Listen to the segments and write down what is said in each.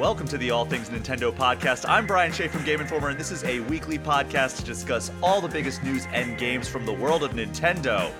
Welcome to the All Things Nintendo podcast. I'm Brian Shea from Game Informer, and this is a weekly podcast to discuss all the biggest news and games from the world of Nintendo.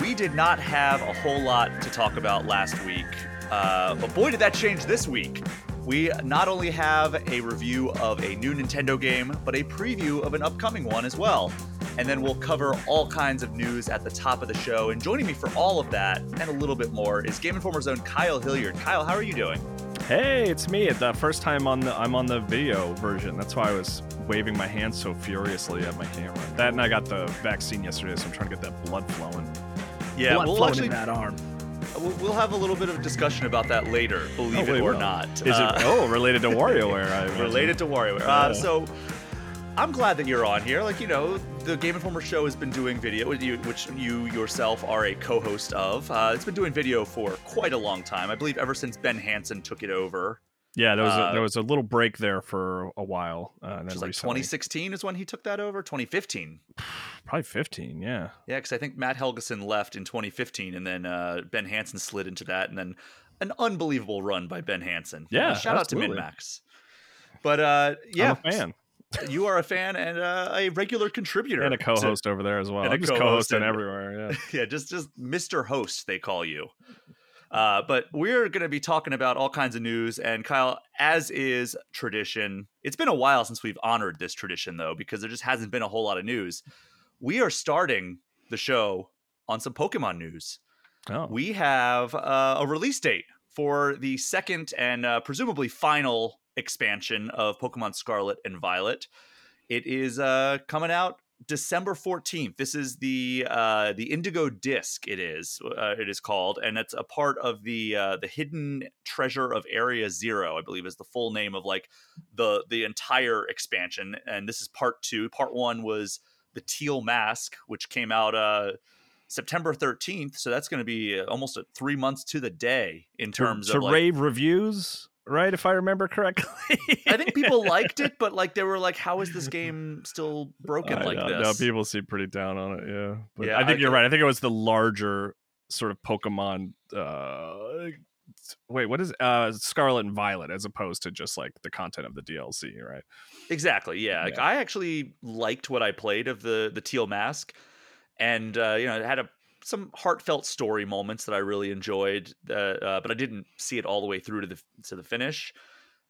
We did not have a whole lot to talk about last week, uh, but boy, did that change this week. We not only have a review of a new Nintendo game, but a preview of an upcoming one as well. And then we'll cover all kinds of news at the top of the show. And joining me for all of that and a little bit more is Game Informer's own Kyle Hilliard. Kyle, how are you doing? Hey, it's me. The first time on the I'm on the video version. That's why I was waving my hands so furiously at my camera. That and I got the vaccine yesterday, so I'm trying to get that blood flowing. Yeah, blood we'll flowing actually in that arm. we'll have a little bit of discussion about that later, believe Oh, it or will. not. Is Uh, it? Oh, related to WarioWare. I related to WarioWare. Uh, so I'm glad that you're on here. Like you know, the Game Informer show has been doing video, which you, yourself are a co-host of. Uh, it's been doing video for quite a long time. I believe ever since Ben Hanson took it over, Yeah, there was Uh, a, there was a little break there for a while. Uh, then which is like recently- 2016 is when he took that over. 2015. probably 15. Yeah. Yeah, because I think Matt Helgeson left in 2015, and then uh, Ben Hanson slid into that, and then an unbelievable run by Ben Hanson. Yeah, shout absolutely. out to MinnMax. But uh, yeah, I'm a fan you are a fan and uh, a regular contributor and a co-host over there as well. and a I'm just co-host co-hosting and- everywhere. Yeah. yeah, just just Mr. Host they call you. Uh, but we're going to be talking about all kinds of news. And Kyle, as is tradition, it's been a while since we've honored this tradition, though, because there just hasn't been a whole lot of news. We are starting the show on some Pokemon news. Oh, We have uh, a release date for the second and uh, presumably final expansion of Pokemon Scarlet and Violet. It is uh, coming out December 14th. This is the uh, the Indigo Disc. It is uh, it is called, and it's a part of the uh, the Hidden Treasure of Area Zero. I believe is the full name of like the the entire expansion. And this is part two. Part one was the Teal Mask, which came out uh, September 13th. So that's going to be uh, almost three months to the day in terms to of like, rave reviews, right? If I remember correctly. I think people liked it, but like they were like, "How is this game still broken I like know. this?" No, people seem pretty down on it. Yeah, but Yeah, I think I you're right. I think it was the larger sort of Pokemon. Uh, wait, what is uh Scarlet and Violet as opposed to just like the content of the DLC, right? Exactly. Yeah. Like Yeah. I actually liked what I played of the the Teal Mask, and uh, you know, it had a some heartfelt story moments that I really enjoyed. Uh, uh, but I didn't see it all the way through to the to the finish.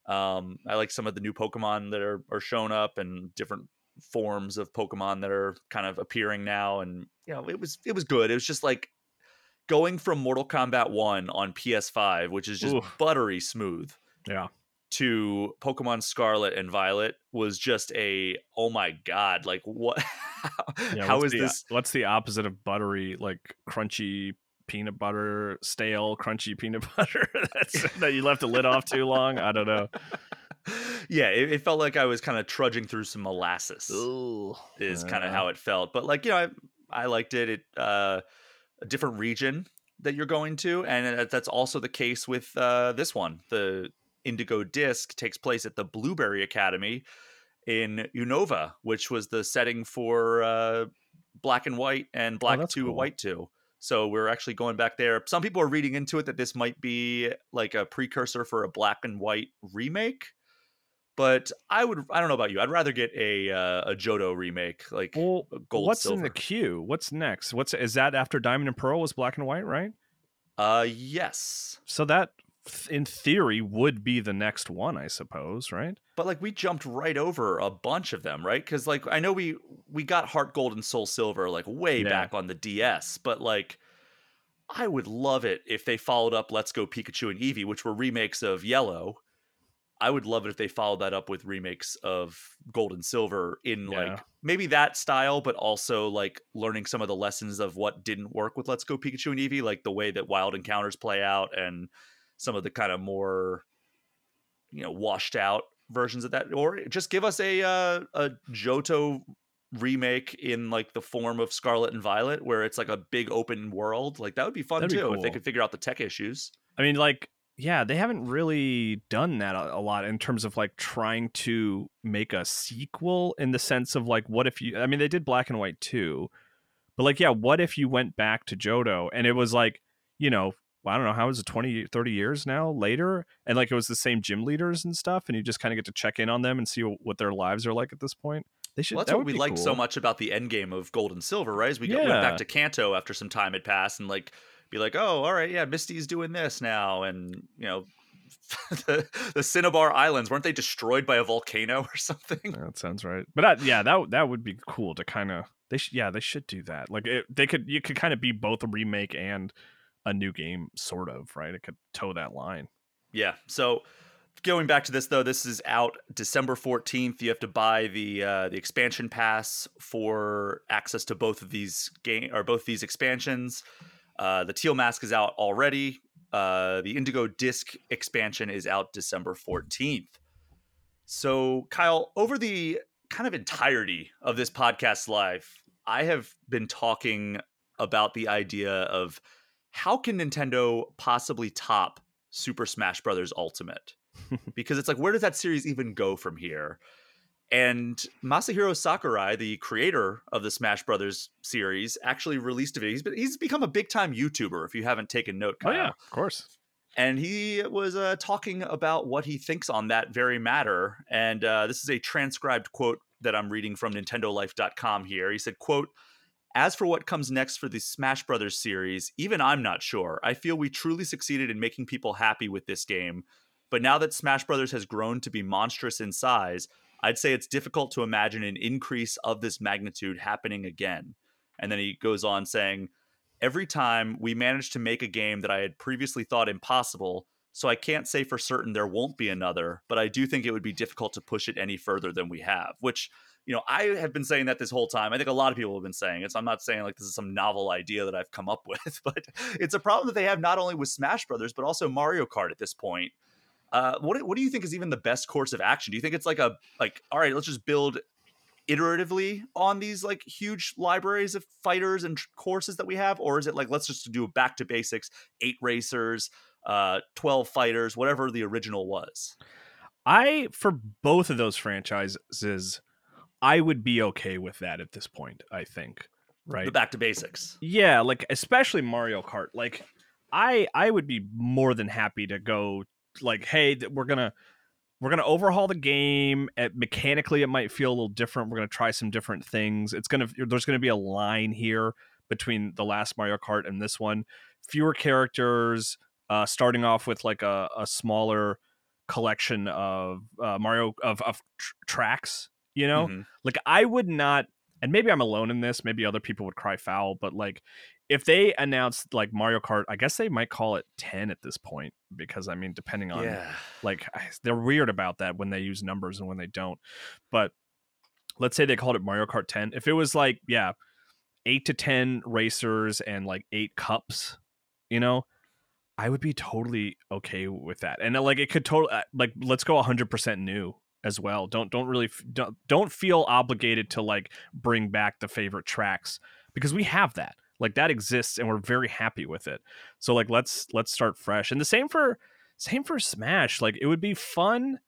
Um, I like some of the new Pokemon that are are shown up and different forms of Pokemon that are kind of appearing now, and you know, it was it was good. It was just like going from Mortal Kombat One on PS5, which is just Oof. buttery smooth Yeah. To Pokemon Scarlet and Violet was just a oh my god, like what Yeah, how what's is the, this What's the opposite of buttery? Like crunchy peanut butter, stale crunchy peanut butter that's, that you left the lid off too long. I don't know. Yeah, it, it felt like I was kind of trudging through some molasses Ooh. is kind of Uh, how it felt. But like, you know, I, I liked it. It uh a different region that you're going to and that's also the case with uh this one. The Indigo Disc takes place at the Blueberry Academy in Unova, which was the setting for uh, Black and White and Black Oh, 2 cool. White 2. So we're actually going back there. Some people are reading into it that this might be like a precursor for a Black and White remake. But I would I don't know about you. I'd rather get a uh, a Johto remake like Well, gold what's silver. in the queue? What's next? What's is that after Diamond and Pearl was black and white, right? uh yes. So that, in theory, would be the next one, I suppose, right? But like we jumped right over a bunch of them, right? Because like I know we we got Heart Gold and Soul Silver like way Yeah. back on the DS, but like I would love it if they followed up Let's Go Pikachu and Eevee, which were remakes of Yellow. I would love it if they followed that up with remakes of Gold and Silver in Yeah. like maybe that style, but also like learning some of the lessons of what didn't work with Let's Go Pikachu and Eevee, like the way that wild encounters play out and some of the kind of more you know washed out versions of that or just give us a uh, a Johto remake in like the form of Scarlet and Violet where it's like a big open world. Like that would be fun That'd be too if they could figure out the tech issues. I mean, like, yeah, they haven't really done that a, a lot in terms of like trying to make a sequel in the sense of like, what if you, I mean, they did Black and White too, but like, yeah, what if you went back to Johto and it was like, you know, well, I don't know how is it 20 30 years now later and like it was the same gym leaders and stuff and you just kind of get to check in on them and see what their lives are like at this point. They should well, that's that what we liked cool. so much about the end game of Gold and Silver, right? As we yeah. went back to Kanto after some time had passed and like be like, "Oh, all right, yeah, Misty's doing this now." And, you know, the, the Cinnabar Islands weren't they destroyed by a volcano or something? That sounds right. But I, yeah, that that would be cool to kind of they sh- yeah they should do that. Like it, they could you could kind of be both a remake and a new game, sort of right. It could toe that line. Yeah. So going back to this though, this is out December fourteenth. You have to buy the uh, the expansion pass for access to both of these game or both these expansions. Uh, the Teal Mask is out already. Uh, the Indigo Disc expansion is out December 14th. So, Kyle, over the kind of entirety of this podcast live, I have been talking about the idea of how can Nintendo possibly top Super Smash Brothers Ultimate? because it's like, where does that series even go from here? And Masahiro Sakurai, the creator of the Smash Brothers series, actually released a video. He's, been, he's become a big time YouTuber. If you haven't taken note, Kyle. oh yeah, of course. And he was uh, talking about what he thinks on that very matter. And uh, this is a transcribed quote that I'm reading from NintendoLife.com here. He said, "quote As for what comes next for the Smash Brothers series, even I'm not sure. I feel we truly succeeded in making people happy with this game." But now that Smash Brothers has grown to be monstrous in size, I'd say it's difficult to imagine an increase of this magnitude happening again. And then he goes on saying, Every time we manage to make a game that I had previously thought impossible, so I can't say for certain there won't be another, but I do think it would be difficult to push it any further than we have, which you know, I have been saying that this whole time. I think a lot of people have been saying it. So I'm not saying like this is some novel idea that I've come up with, but it's a problem that they have not only with Smash Brothers, but also Mario Kart at this point. Uh, what what do you think is even the best course of action? Do you think it's like a like all right, let's just build iteratively on these like huge libraries of fighters and courses that we have, or is it like let's just do a back to basics, eight racers, uh, twelve fighters, whatever the original was? I for both of those franchises, I would be okay with that at this point. I think right the back to basics. Yeah, like especially Mario Kart, like. I I would be more than happy to go like hey we're gonna we're gonna overhaul the game At, mechanically it might feel a little different we're gonna try some different things it's gonna there's gonna be a line here between the last mario kart and this one fewer characters uh, starting off with like a, a smaller collection of uh, mario of, of tr- tracks you know mm-hmm. like i would not and maybe i'm alone in this maybe other people would cry foul but like if they announced like Mario Kart, I guess they might call it 10 at this point because I mean, depending on yeah. like they're weird about that when they use numbers and when they don't. But let's say they called it Mario Kart 10. If it was like, yeah, eight to 10 racers and like eight cups, you know, I would be totally okay with that. And uh, like it could totally uh, like let's go 100% new as well. Don't don't really don't don't feel obligated to like bring back the favorite tracks because we have that like that exists and we're very happy with it so like let's let's start fresh and the same for same for smash like it would be fun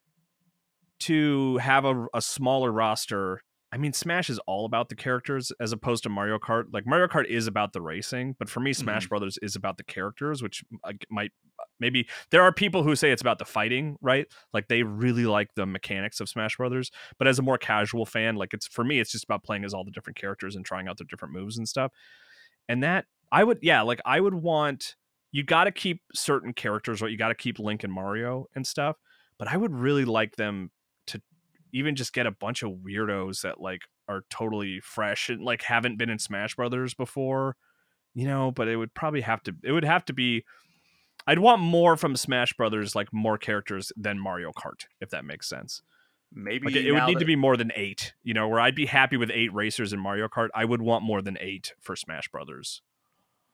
to have a, a smaller roster I mean, Smash is all about the characters as opposed to Mario Kart. Like Mario Kart is about the racing, but for me, Smash mm-hmm. Brothers is about the characters, which might maybe there are people who say it's about the fighting, right? Like they really like the mechanics of Smash Brothers, but as a more casual fan, like it's for me, it's just about playing as all the different characters and trying out their different moves and stuff and that I would yeah like I would want you got to keep certain characters right you got to keep Link and Mario and stuff but I would really like them even just get a bunch of weirdos that like are totally fresh and like haven't been in Smash Brothers before you know but it would probably have to it would have to be I'd want more from Smash Brothers like more characters than Mario Kart if that makes sense maybe like it would need that... to be more than eight. You know, where I'd be happy with eight racers in Mario Kart. I would want more than eight for Smash Brothers.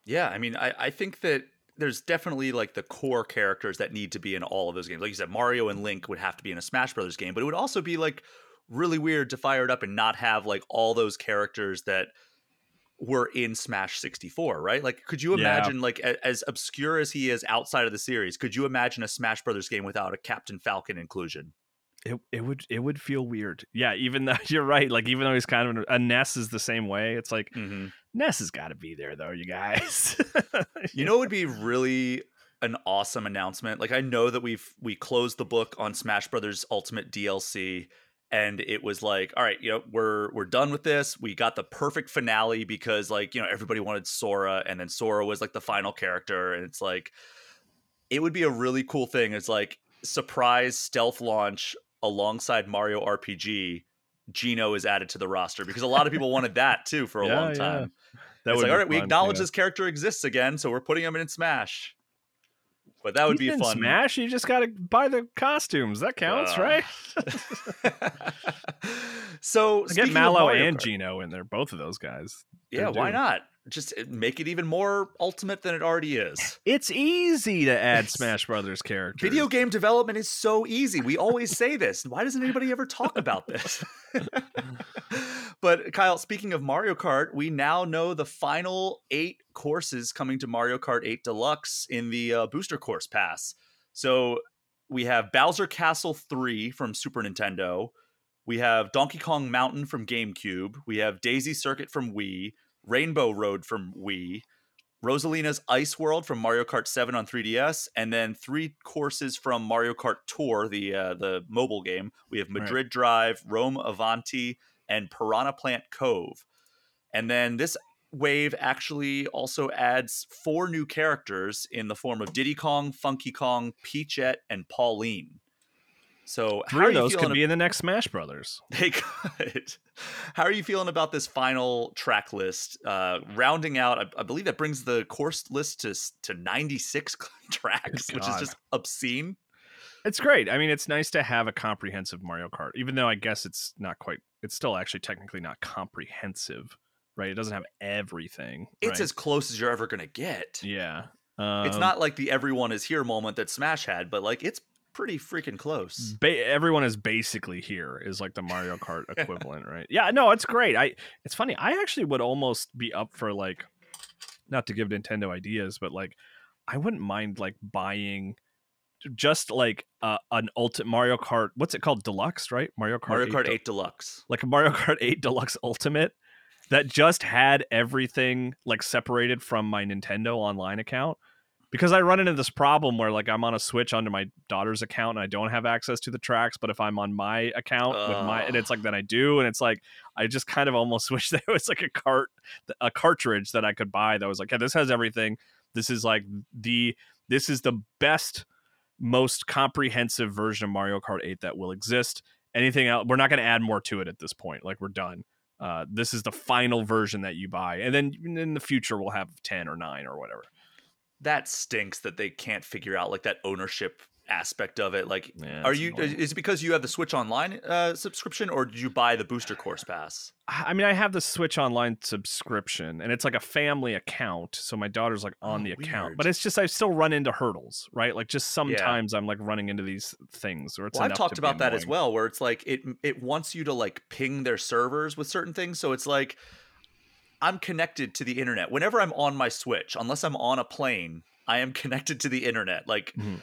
Yeah, I mean, I, I think that there's definitely like the core characters that need to be in all of those games. Like you said, Mario and Link would have to be in a Smash Brothers game, but it would also be like really weird to fire it up and not have like all those characters that were in Smash 64, right? Like, could you imagine, yeah. like, a, as obscure as he is outside of the series, could you imagine a Smash Brothers game without a Captain Falcon inclusion? It it would it would feel weird. Yeah, even though you're right. Like even though he's kind of a Ness is the same way. It's like mm-hmm. Ness has got to be there though, you guys. you know, it would be really an awesome announcement. Like I know that we've we closed the book on Smash Brothers Ultimate DLC and it was like, all right, you know, we're we're done with this. We got the perfect finale because like, you know, everybody wanted Sora and then Sora was like the final character and it's like it would be a really cool thing. It's like surprise stealth launch alongside Mario RPG. Geno is added to the roster because a lot of people wanted that too for a Yeah, long yeah. time. That it's would like, all right, we acknowledge yeah. this character exists again, so we're putting him in Smash. But that would He's be fun. Smash, you just got to buy the costumes. That counts, Uh, right? so get Mallow and Geno in there, both of those guys. Yeah, why not? Just make it even more ultimate than it already is. It's easy to add Smash Brothers characters. Video game development is so easy. We always say this. Why doesn't anybody ever talk about this? but Kyle, speaking of Mario Kart, we now know the final eight courses coming to Mario Kart 8 Deluxe in the uh, Booster Course Pass. So we have Bowser Castle 3 from Super Nintendo. We have Donkey Kong Mountain from GameCube. We have Daisy Circuit from Wii. Rainbow Road from Wii. Rosalina's Ice World from Mario Kart 7 on 3DS, and then three courses from Mario Kart Tour, the uh, the mobile game. We have Right. Madrid Drive, Rome Avanti, and Piranha Plant Cove. And then this wave actually also adds four new characters in the form of Diddy Kong, Funky Kong, Peachette, and Pauline. So how Three of those could be in the next Smash Brothers. they could. How are you feeling about this final track list? Uh, rounding out, I, I believe that brings the course list to to ninety six tracks, which is just obscene. It's great. I mean, it's nice to have a comprehensive Mario Kart, even though I guess it's not quite. It's still actually technically not comprehensive, right? It doesn't have everything. It's right? as close as you're ever gonna get. yeah. it's Um, not like the everyone is here moment that Smash had, but like it's pretty freaking close. ba- everyone is basically here is like the Mario Kart equivalent, right? Yeah, no, it's great. I it's funny. I actually would almost be up for like not to give Nintendo ideas, but like I wouldn't mind like buying just like uh, an ultimate Mario Kart. What's it called? Deluxe, right? Mario Kart. Mario 8 Kart Del- 8 Deluxe. like a Mario Kart 8 Deluxe Ultimate that just had everything like separated from my Nintendo online account. Because I run into this problem where like I'm on a Switch under my daughter's account and I don't have access to the tracks, but if I'm on my account with my and it's like then I do, and it's like I just kind of almost wish there was like a cart a cartridge that I could buy that was like, yeah, this has everything. This is like the this is the best, most comprehensive version of Mario Kart 8 that will exist. Anything else we're not going to add more to it at this point. Like we're done. Uh, this is the final version that you buy and then in the future we'll have 10 or 9 or whatever That stinks that they can't figure out like that ownership aspect of it. Like Yeah, are you annoying. is it because you have the Switch Online uh, subscription or did you buy the booster course pass? i mean i have the switch online subscription and it's like a family account so my daughter's like on Oh, the account weird. but it's just i still run into hurdles right like just sometimes i'm like running into these things or it's well, I've talked to about that as well, where it's like it it wants you to like ping their servers with certain things. So it's like I'm connected to the internet whenever I'm on my Switch, unless I'm on a plane. I am connected to the internet. Like Mhm.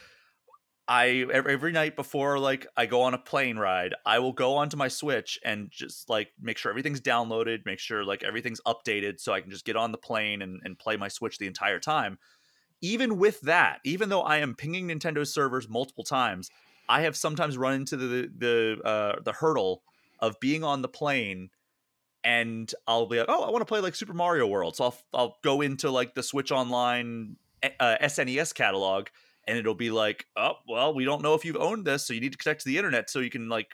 I every, every night before like I go on a plane ride, I will go onto my Switch and just like make sure everything's downloaded, make sure like everything's updated so I can just get on the plane and, and play my Switch the entire time. Even with that, even though I am pinging Nintendo servers multiple times, I have sometimes run into the the uh, the hurdle of being on the plane and I'll be like, oh, I want to play like Super Mario World, so I'll I'll go into like the Switch Online uh, SNES catalog, and it'll be like, oh, well, we don't know if you've owned this, so you need to connect to the internet so you can like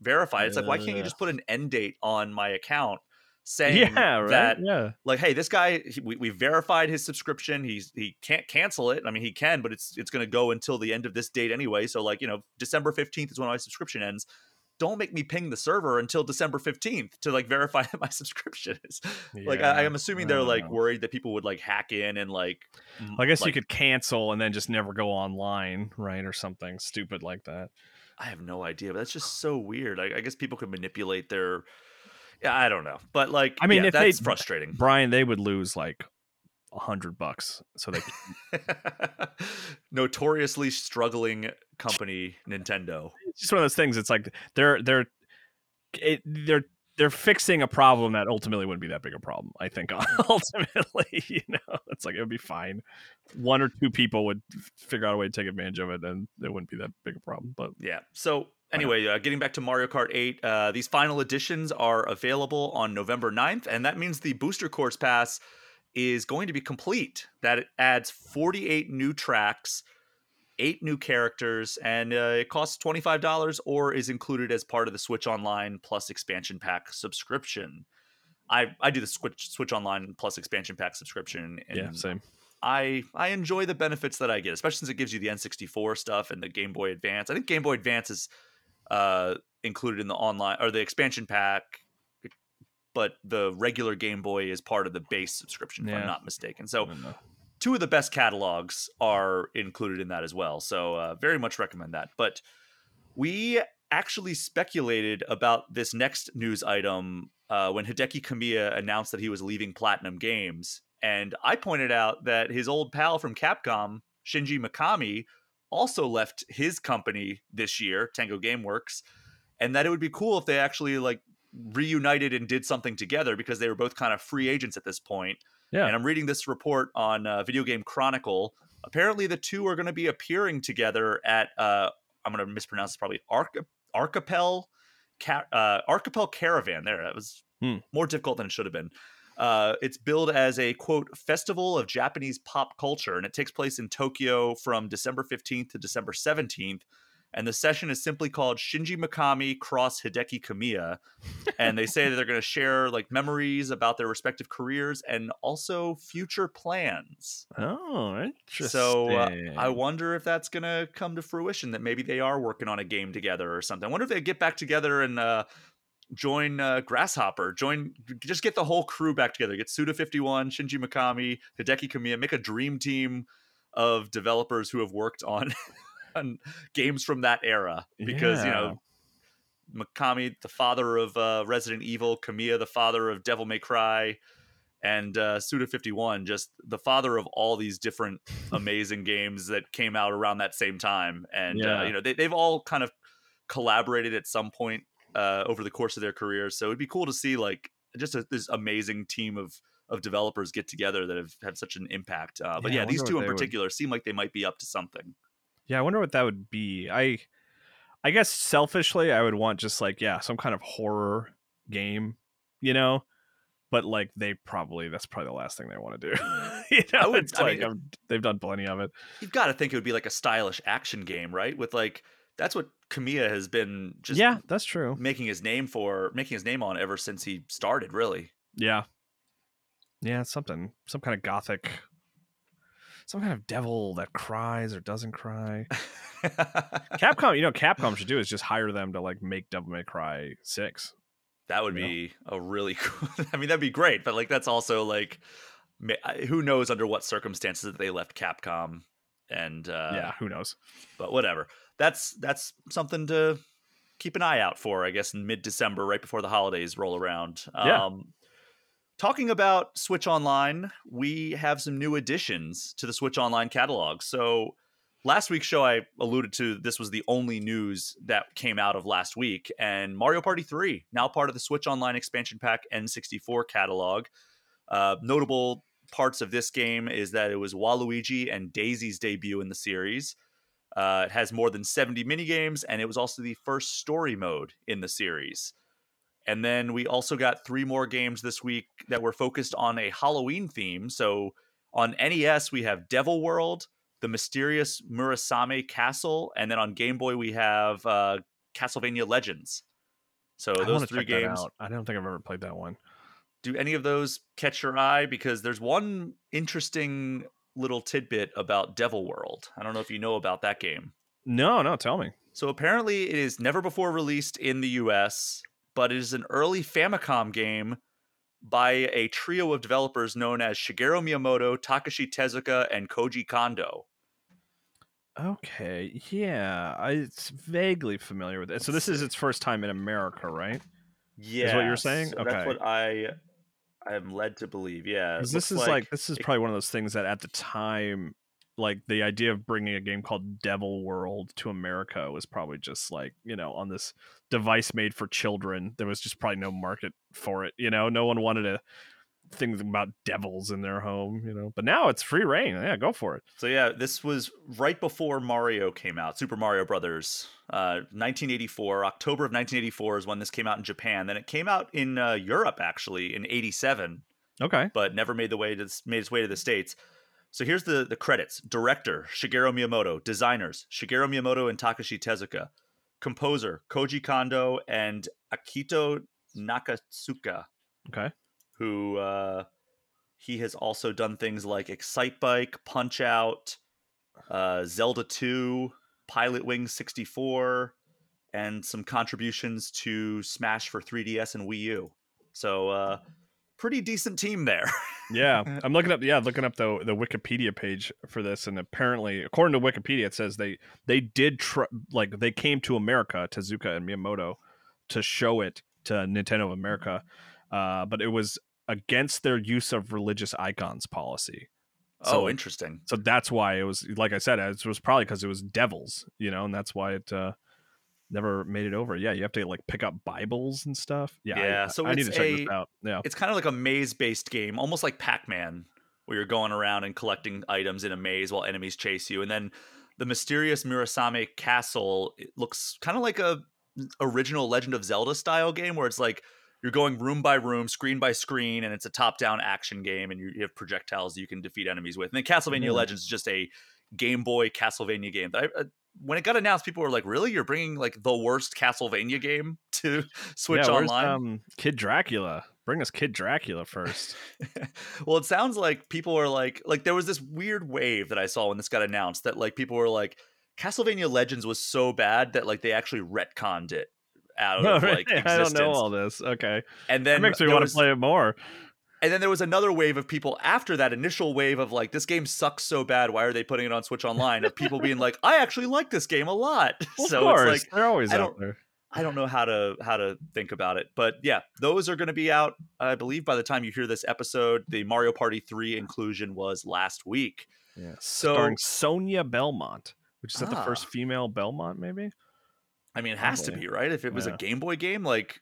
verify. It's like, why can't you just put an end date on my account saying yeah right? that yeah. like hey this guy he, we, we verified his subscription he's he can't cancel it. I mean he can but it's it's going to go until the end of this date anyway so like you know december 15th is when my subscription ends don't make me ping the server until december 15th to like verify that my subscription is. Like I, Yeah, i'm assuming they're like know. worried that people would like hack in and like I guess you could cancel and then just never go online right or something stupid like that. I have no idea but that's just so weird. I, I guess people could manipulate their yeah i don't know but like I mean, yeah, if they- that's frustrating. Brian they would lose like a hundred bucks so they notoriously struggling company Nintendo. it's just one of those things. It's like they're they're it, they're they're fixing a problem that ultimately wouldn't be that big a problem. I think ultimately, you know, it's like it would be fine. One or two people would figure out a way to take advantage of it, and it wouldn't be that big a problem. But yeah. So anyway, uh, getting back to Mario Kart 8, uh, these final editions are available on November 9th, and that means the booster course pass is going to be complete. That it adds 48 new tracks eight new characters, and uh, it costs twenty five dollars or is included as part of the Switch Online Plus expansion pack subscription. I I do the Switch Switch Online Plus expansion pack subscription. And yeah, same. I I enjoy the benefits that I get, especially since it gives you the N64 stuff and the Game Boy Advance. I think Game Boy Advance is uh, included in the online or the expansion pack, but the regular Game Boy is part of the base subscription, if I'm not mistaken. So two of the best catalogs are included in that as well. So uh, very much recommend that. But we actually speculated about this next news item uh, when Hideki Kamiya announced that he was leaving Platinum Games, and I pointed out that his old pal from Capcom, Shinji Mikami, also left his company this year, Tango GameWorks, and that it would be cool if they actually like reunited and did something together because they were both kind of free agents at this point. Yeah. And I'm reading this report on uh, Video Game Chronicle. Apparently, the two are going to be appearing together at, uh, I'm going to mispronounce this probably, Arch- Archipel, Ca- uh, Archipel Caravan. There, that was hmm. more difficult than it should have been. Uh, it's billed as a quote festival of Japanese pop culture, and it takes place in Tokyo from December 15th to December 17th and the session is simply called Shinji Mikami Cross Hideki Kamiya. and they say that they're going to share like memories about their respective careers and also future plans. Oh, interesting. So uh, I wonder if that's going to come to fruition. That maybe they are working on a game together or something. I wonder if they get back together and. Uh, join uh, Grasshopper, join, just get the whole crew back together. Get Suda Fifty One, Shinji Mikami, Hideki Kamiya, make a dream team of developers who have worked on on games from that era because yeah. you know Mikami, the father of uh, Resident Evil, Kamiya, the father of Devil May Cry, and uh, Suda Fifty One, just the father of all these different amazing games that came out around that same time. And uh, yeah. uh, you know they, they've all kind of collaborated at some point uh, over the course of their careers. So it'd be cool to see like just a, this amazing team of of developers get together that have had such an impact. Uh, but yeah, yeah these two in particular would... seem like they might be up to something. Yeah, I wonder what that would be. I I guess selfishly I would want just like, yeah, some kind of horror game, you know? But like they probably that's probably the last thing they want to do. Mm. you know, would, it's I like mean, they've done plenty of it. You've got to think it would be like a stylish action game, right? With like that's what Kamiya has been just Yeah, that's true. Making his name for making his name on ever since he started, really. Yeah. Yeah, something. Some kind of gothic some kind of devil that cries or doesn't cry. Capcom, you know, Capcom should do is just hire them to like make Devil May Cry six. That would be know? a really cool. I mean, that'd be great, but like that's also like, who knows under what circumstances that they left Capcom, and uh, yeah, who knows? But whatever. That's that's something to keep an eye out for. I guess in mid December, right before the holidays roll around. Yeah. Um, Talking about Switch Online, we have some new additions to the Switch Online catalog. So, last week's show, I alluded to this was the only news that came out of last week, and Mario Party 3, now part of the Switch Online expansion pack N64 catalog. Uh, notable parts of this game is that it was Waluigi and Daisy's debut in the series. Uh, it has more than 70 minigames, and it was also the first story mode in the series. And then we also got three more games this week that were focused on a Halloween theme. So on NES, we have Devil World, The Mysterious Murasame Castle, and then on Game Boy, we have uh, Castlevania Legends. So I those three games. I don't think I've ever played that one. Do any of those catch your eye? Because there's one interesting little tidbit about Devil World. I don't know if you know about that game. No, no, tell me. So apparently, it is never before released in the US but it is an early Famicom game by a trio of developers known as Shigeru Miyamoto, Takashi Tezuka, and Koji Kondo. Okay, yeah, I, it's vaguely familiar with it. So this is its first time in America, right? Yeah, is what you're saying. So okay, that's what I I am led to believe. Yeah, this is like, like, this is probably one of those things that at the time like the idea of bringing a game called Devil World to America was probably just like you know on this device made for children. There was just probably no market for it. You know, no one wanted to things about devils in their home. You know, but now it's free reign. Yeah, go for it. So yeah, this was right before Mario came out. Super Mario Brothers, uh, 1984. October of 1984 is when this came out in Japan. Then it came out in uh, Europe actually in '87. Okay, but never made the way to made its way to the states. So here's the the credits: director Shigeru Miyamoto, designers Shigeru Miyamoto and Takashi Tezuka, composer Koji Kondo and Akito Nakatsuka. Okay, who uh, he has also done things like Excitebike, Punch Out, uh, Zelda 2, Pilot Wing 64, and some contributions to Smash for 3DS and Wii U. So, uh, pretty decent team there. yeah, I'm looking up. Yeah, looking up the the Wikipedia page for this, and apparently, according to Wikipedia, it says they they did tr- like they came to America, Tezuka and Miyamoto, to show it to Nintendo of America, uh, but it was against their use of religious icons policy. So, oh, interesting. So that's why it was like I said, it was probably because it was devils, you know, and that's why it uh, never made it over. Yeah, you have to like pick up Bibles and stuff. Yeah, yeah. I, so I need to check a, this out. Yeah, it's kind of like a maze-based game, almost like Pac-Man, where you're going around and collecting items in a maze while enemies chase you, and then the mysterious Murasame Castle it looks kind of like a original Legend of Zelda style game, where it's like you're going room by room, screen by screen, and it's a top-down action game, and you, have projectiles you can defeat enemies with. And then Castlevania mm-hmm. Legends is just a Game Boy Castlevania game. that I, uh, when it got announced, people were like, "Really? You're bringing like the worst Castlevania game to Switch yeah, Online?" Um, Kid Dracula. Bring us Kid Dracula first. well, it sounds like people are like, like there was this weird wave that I saw when this got announced that like people were like, Castlevania Legends was so bad that like they actually retconned it out of like existence. I don't know all this. Okay, and then that makes me want was, to play it more. And then there was another wave of people after that initial wave of like, this game sucks so bad. Why are they putting it on Switch Online? Of people being like, I actually like this game a lot. Well, so of course, it's like they're always out there. I don't know how to how to think about it, but yeah, those are going to be out. I believe by the time you hear this episode, the Mario Party three inclusion was last week. Yeah, so starring Sonia Belmont, which is ah, that the first female Belmont, maybe. I mean, it has Probably. to be right. If it was yeah. a Game Boy game, like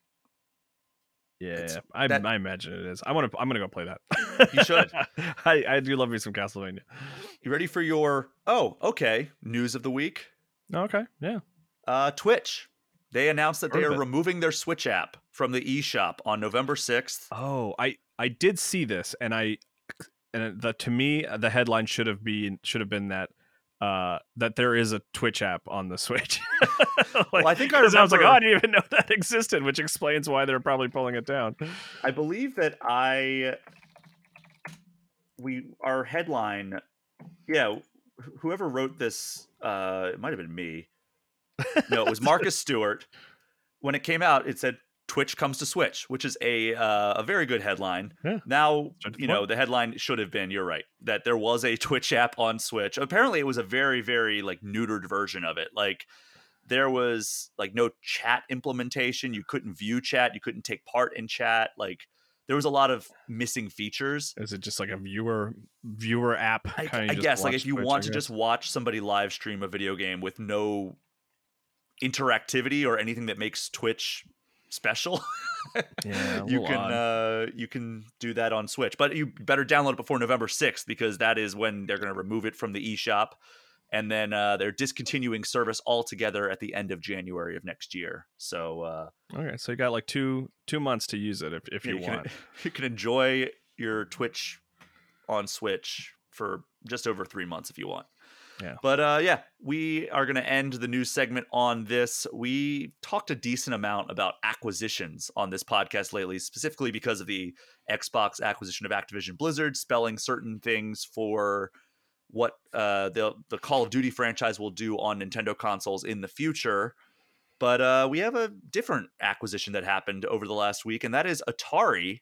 yeah, I, that, I imagine it is. I want to. I'm gonna go play that. you should. I, I do love me some Castlevania. You ready for your? Oh, okay. News of the week. Okay. Yeah. Uh, Twitch. They announced that Heard they are removing their Switch app from the eShop on November 6th. Oh, I I did see this, and I and the to me the headline should have been should have been that uh, that there is a Twitch app on the Switch. like, well, I think I, remember, I was like, oh, I didn't even know that existed, which explains why they're probably pulling it down. I believe that I we our headline, yeah, whoever wrote this, uh, it might have been me. No, it was Marcus Stewart. When it came out, it said Twitch comes to Switch, which is a uh, a very good headline. Yeah. Now, you know, the headline should have been, you're right, that there was a Twitch app on Switch. Apparently it was a very very like neutered version of it. Like there was like no chat implementation, you couldn't view chat, you couldn't take part in chat, like there was a lot of missing features. Is it just like a viewer viewer app? I, I guess like if you Twitch, want to just watch somebody live stream a video game with no interactivity or anything that makes Twitch special. yeah, you can uh, you can do that on Switch, but you better download it before November sixth because that is when they're going to remove it from the eShop, and then uh, they're discontinuing service altogether at the end of January of next year. So uh, okay, so you got like two two months to use it if if you, you want. Can, you can enjoy your Twitch on Switch for just over three months if you want. Yeah. But uh, yeah, we are going to end the news segment on this. We talked a decent amount about acquisitions on this podcast lately, specifically because of the Xbox acquisition of Activision Blizzard, spelling certain things for what uh, the the Call of Duty franchise will do on Nintendo consoles in the future. But uh, we have a different acquisition that happened over the last week, and that is Atari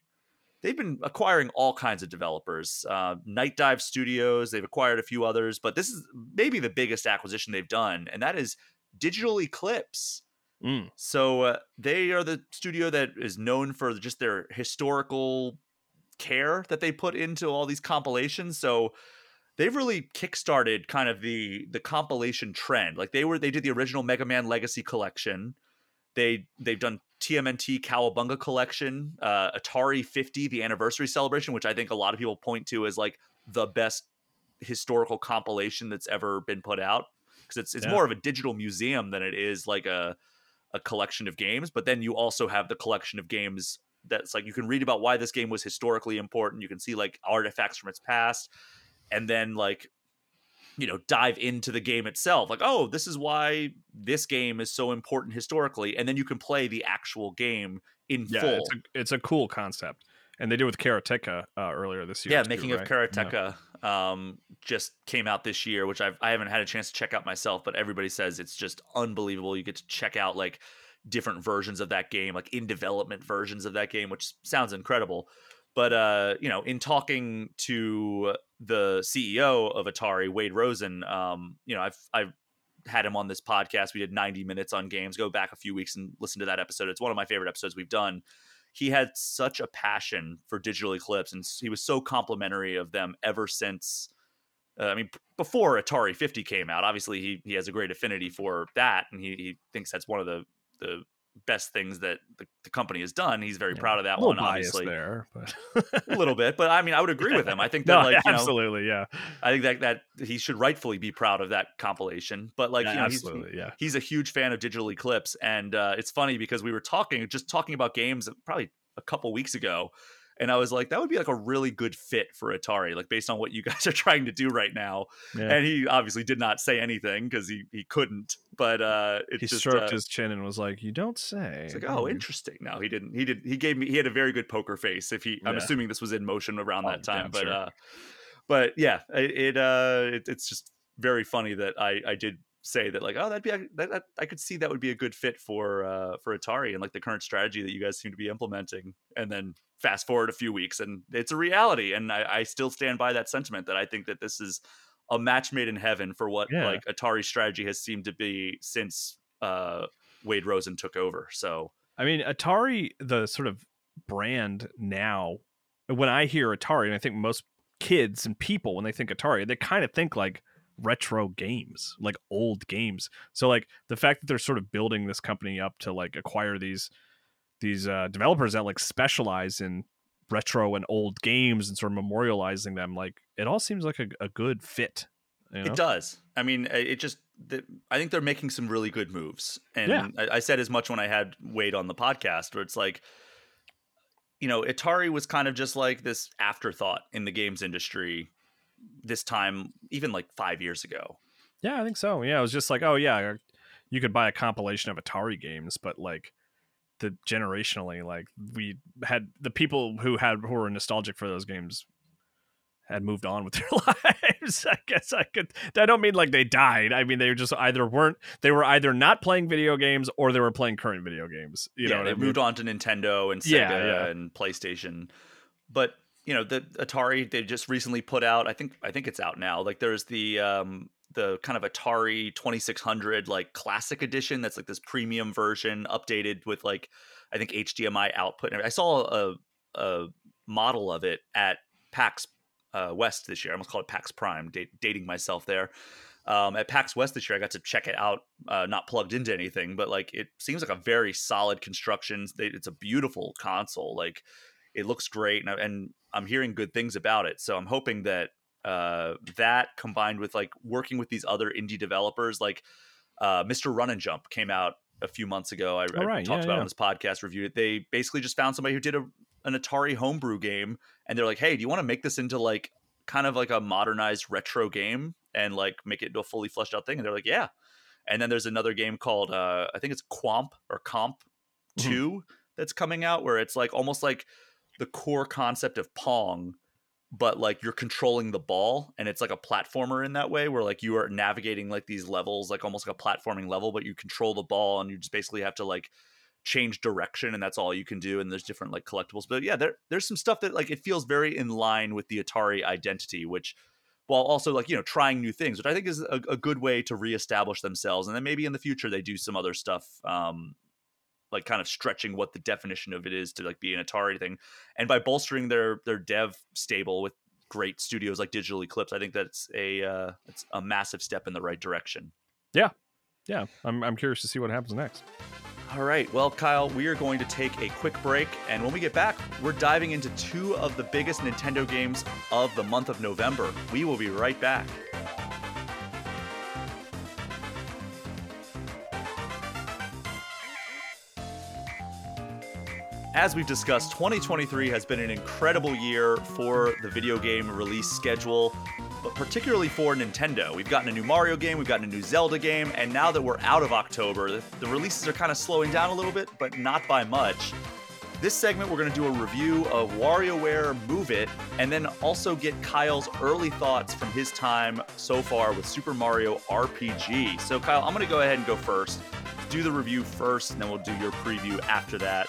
they've been acquiring all kinds of developers. Uh, Nightdive Studios, they've acquired a few others, but this is maybe the biggest acquisition they've done, and that is Digital Eclipse. Mm. So uh, they are the studio that is known for just their historical care that they put into all these compilations. So they've really kickstarted kind of the the compilation trend. Like they were they did the original Mega Man Legacy collection. They they've done TMNT Cowabunga collection, uh, Atari 50, the anniversary celebration, which I think a lot of people point to as like the best historical compilation that's ever been put out because it's it's Yeah. more of a digital museum than it is like a a collection of games. But then you also have the collection of games that's like you can read about why this game was historically important. You can see like artifacts from its past, and then like you know dive into the game itself like oh this is why this game is so important historically and then you can play the actual game in Yeah, full it's a it's a cool concept, and they did with Karateka uh, earlier this year. yeah too, making right? of karateka um just came out this year which I've, i haven't had a chance to check out myself but everybody says it's just unbelievable you get to check out like different versions of that game like in development versions of that game which sounds incredible but uh you know in talking to the ceo of atari wade rosen um you know i've i've had him on this podcast. We did 90 minutes on games go back a few weeks and listen to that episode. It's one of my favorite episodes we've done. He had such a passion for digital eclipse and he was so complimentary of them ever since uh, i mean before atari 50 came out. Obviously he, he has a great affinity for that and he, he thinks that's one of the the best things that the, the company has done he's very Yeah. proud of that one obviously there, but a little bit but i mean i would agree with him i think that no, like you know absolutely, yeah, i think that that he should rightfully be proud of that compilation but like Yeah, you know he's, yeah. he's a huge fan of digital eclipse and uh, it's funny because we were talking just talking about games probably a couple weeks ago and i was like that would be like a really good fit for atari like based on what you guys are trying to do right now yeah. and he obviously did not say anything because he, he couldn't but uh it's he just stroked uh, his chin and was like, "You don't say." it's like oh interesting no he didn't he did he gave me he had a very good poker face if he i'm assuming this was in motion around Oh, that time but sure. uh but yeah it, it uh it, it's just very funny that i i did say that like oh that'd be a- that, that i could see that would be a good fit for uh for atari and like the current strategy that you guys seem to be implementing and then fast forward a few weeks and it's a reality and i, I still stand by that sentiment that i think that this is a match made in heaven for what Yeah. like atari's strategy has seemed to be since uh wade rosen took over so I mean, Atari, the sort of brand now, when I hear Atari, and I think most kids and people, when they think Atari, they kind of think like retro games, like old games. So, like the fact that they're sort of building this company up to like acquire these these uh, developers that like specialize in retro and old games and sort of memorializing them, like it all seems like a, a good fit. You know? It does. I mean, uh, it just. The, I think they're making some really good moves, and Yeah. I, I said as much when I had Wade on the podcast, where it's like, you know, Atari was kind of just like this afterthought in the games industry. This time, even like five years ago, Yeah, I think so. Yeah, it was just like, oh yeah, uh, you could buy a compilation of Atari games, but like the generationally, like we had the people who had who were nostalgic for those games had moved on with their lives. I guess I could. I don't mean like they died. I mean they just either weren't. They were either not playing video games or they were playing current video games. You yeah, know, they I mean? moved on to Nintendo and Sega Yeah, yeah. and PlayStation, but you know, the Atari they just recently put out. I think I think it's out now. Like there's the um the kind of Atari 2600 like classic edition that's like this premium version updated with like I think HDMI output. I saw a a model of it at PAX uh, West this year. I almost call it PAX Prime, da- dating myself there. Um, at PAX West this year, I got to check it out, uh, not plugged into anything, but like it seems like a very solid construction. It's a beautiful console. Like it looks great, and, I, and I'm hearing good things about it. So I'm hoping that uh, that combined with like working with these other indie developers, like uh, Mr. Run and Jump came out a few months ago. I, I Oh, talked Yeah, about yeah. on this podcast review. They basically just found somebody who did a, an Atari homebrew game, and they're like, "Hey, do you want to make this into like kind of like a modernized retro game and like make it into a fully fleshed out thing?" And they're like, "Yeah." And then there's another game called uh, I think it's Quamp or Comp Mhm. Two that's coming out, where it's like almost like the core concept of Pong, but like you're controlling the ball and it's like a platformer in that way where like you are navigating like these levels like almost like a platforming level but you control the ball and you just basically have to like change direction and that's all you can do and there's different like collectibles. But yeah there there's some stuff that like it feels very in line with the Atari identity which while also like you know trying new things which I think is a, a good way to reestablish themselves and then maybe in the future they do some other stuff um like kind of stretching what the definition of it is to like be an Atari thing and by bolstering their their dev stable with great studios like Digital Eclipse. I think that's a uh, it's a massive step in the right direction. Yeah, yeah. I'm I'm curious to see what happens next. All right. Well, Kyle, we are going to take a quick break. And when we get back, we're diving into two of the biggest Nintendo games of the month of November. We will be right back. As we've discussed, 2023 has been an incredible year for the video game release schedule, but particularly for Nintendo. We've gotten a new Mario game, we've gotten a new Zelda game, and now that we're out of October, the, releases are kind of slowing down a little bit, but not by much. This segment, we're going to do a review of WarioWare Move It, and then also get Kyle's early thoughts from his time so far with Super Mario RPG. So, Kyle, I'm going to go ahead and go first. Do the review first, and then we'll do your preview after that.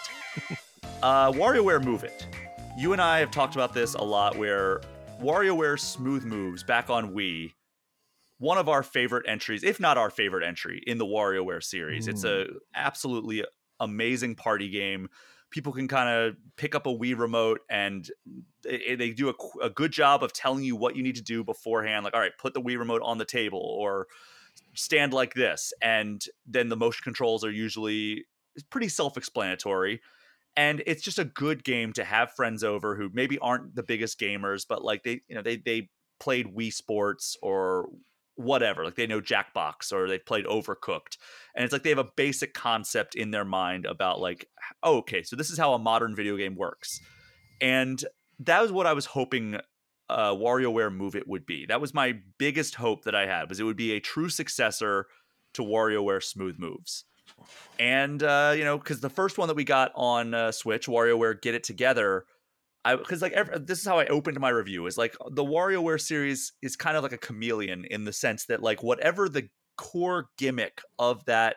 Uh, WarioWare Move It. You and I have talked about this a lot where WarioWare Smooth Moves back on Wii, one of our favorite entries, if not our favorite entry in the WarioWare series. Mm. It's a absolutely amazing party game. People can kind of pick up a Wii remote and they, they do a, a good job of telling you what you need to do beforehand. Like, all right, put the Wii remote on the table or stand like this. And then the motion controls are usually pretty self explanatory and it's just a good game to have friends over who maybe aren't the biggest gamers but like they you know they they played Wii Sports or whatever like they know Jackbox or they've played Overcooked and it's like they have a basic concept in their mind about like oh, okay so this is how a modern video game works and that was what I was hoping uh, WarioWare Move It would be. That was my biggest hope that I had was it would be a true successor to WarioWare Smooth Moves and uh, you know, because the first one that we got on uh, Switch, WarioWare Get It Together, I because like every, this is how I opened my review is like the WarioWare series is kind of like a chameleon in the sense that like whatever the core gimmick of that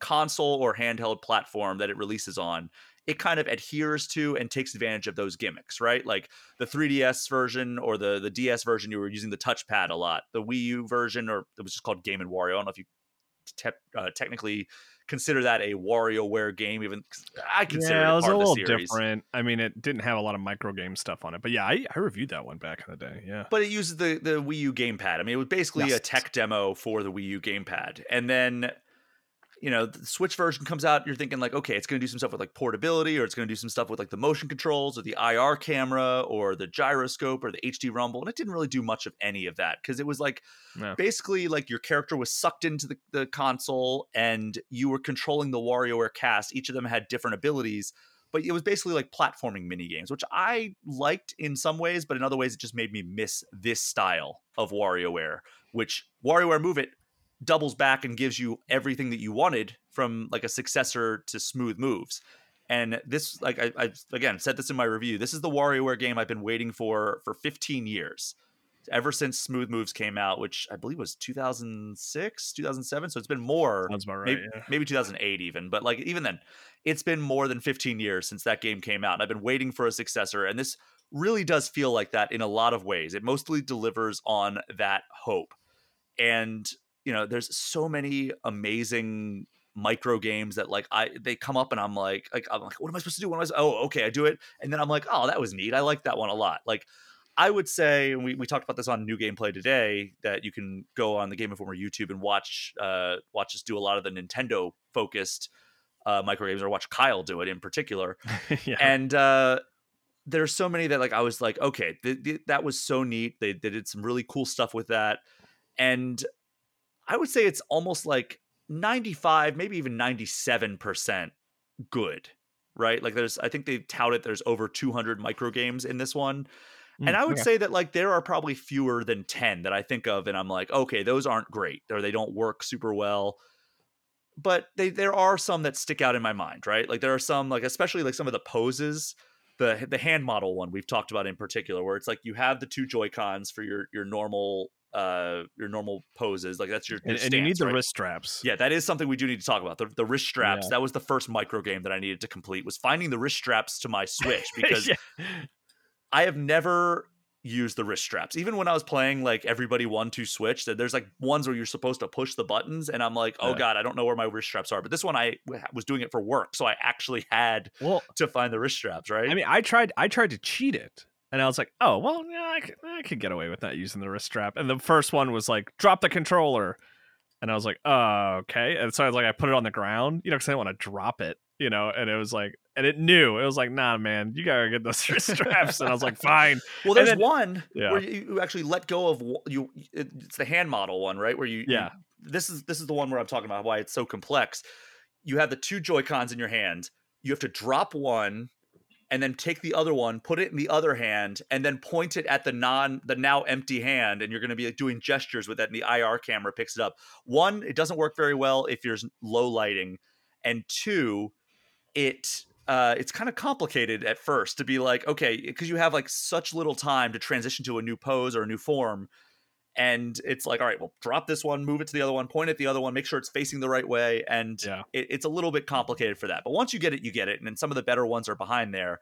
console or handheld platform that it releases on it kind of adheres to and takes advantage of those gimmicks, right? Like the 3DS version or the the DS version, you were using the touchpad a lot. The Wii U version, or it was just called Game and Wario. I don't know if you te- uh, technically consider that a WarioWare game. Even I consider yeah, it, it was a little different. I mean, it didn't have a lot of micro game stuff on it, but yeah, I, I reviewed that one back in the day. Yeah, but it uses the the Wii U gamepad. I mean, it was basically Yes. a tech demo for the Wii U gamepad, and then. You know, the Switch version comes out. You're thinking like, okay, it's going to do some stuff with like portability, or it's going to do some stuff with like the motion controls, or the IR camera, or the gyroscope, or the HD rumble. And it didn't really do much of any of that because it was like No. basically like your character was sucked into the, the console and you were controlling the WarioWare cast. Each of them had different abilities, but it was basically like platforming mini games, which I liked in some ways, but in other ways it just made me miss this style of WarioWare, which WarioWare Move It doubles back and gives you everything that you wanted from like a successor to Smooth Moves. And this, like I, I again said this in my review, this is the WarioWare game I've been waiting for for 15 years ever since Smooth Moves came out, which I believe was 2006, 2007. So it's been more, right. maybe, yeah. maybe 2008 even. But like even then, it's been more than 15 years since that game came out. And I've been waiting for a successor, and this really does feel like that in a lot of ways. It mostly delivers on that hope. And you know, there's so many amazing micro games that like I they come up and I'm like like I'm like what am I supposed to do? What am I? Oh, okay, I do it, and then I'm like, oh, that was neat. I like that one a lot. Like I would say, and we, we talked about this on New Gameplay today, that you can go on the Game Informer YouTube and watch uh, watch us do a lot of the Nintendo focused uh, micro games, or watch Kyle do it in particular. yeah. And uh, there's so many that like I was like, okay, th- th- that was so neat. They, they did some really cool stuff with that, and I would say it's almost like 95, maybe even 97 percent good. Right? Like there's, I think they touted there's over 200 micro games in this one. And Mm, I would okay. say that like there are probably fewer than 10 that I think of and I'm like, okay, those aren't great or they don't work super well. But they there are some that stick out in my mind, right? Like there are some like especially like some of the poses, the the hand model one we've talked about in particular where it's like you have the two Joy-Cons for your your normal uh your normal poses. Like that's your, your and, and you need stance, the right? wrist straps. Yeah, that is something we do need to talk about. The, the wrist straps. Yeah. That was the first micro game that I needed to complete was finding the wrist straps to my Switch because Yeah. I have never used the wrist straps. Even when I was playing like everybody one two switch, that there's like ones where you're supposed to push the buttons, and I'm like, oh Yeah. god, I don't know where my wrist straps are. But this one I was doing it for work, so I actually had Well, to find the wrist straps. Right? I mean, I tried. I tried to cheat it. And I was like, oh well, yeah, I could, I could get away with not using the wrist strap. And the first one was like, drop the controller. And I was like, oh, okay. And so I was like, I put it on the ground, you know, because I didn't want to drop it, you know. And it was like, and it knew it was like, nah, man, you gotta get those wrist straps. and I was like, fine. Well, there's then- one Yeah. where you you actually let go of you. It's the hand model one, right? Where you, you- Yeah. this is this is the one where I'm talking about why it's so complex. You have the two Joy Cons in your hand. You have to drop one, and then take the other one, put it in the other hand, and then point it at the non the now empty hand, and you're going to be doing gestures with that, and the IR camera picks it up. One, it doesn't work very well if there's low lighting, and two, it uh, it's kind of complicated at first to be like, okay, because you have like such little time to transition to a new pose or a new form. And it's like, all right, well, drop this one, move it to the other one, point at the other one, make sure it's facing the right way. And Yeah. it, it's a little bit complicated for that. But once you get it, you get it. And then some of the better ones are behind there.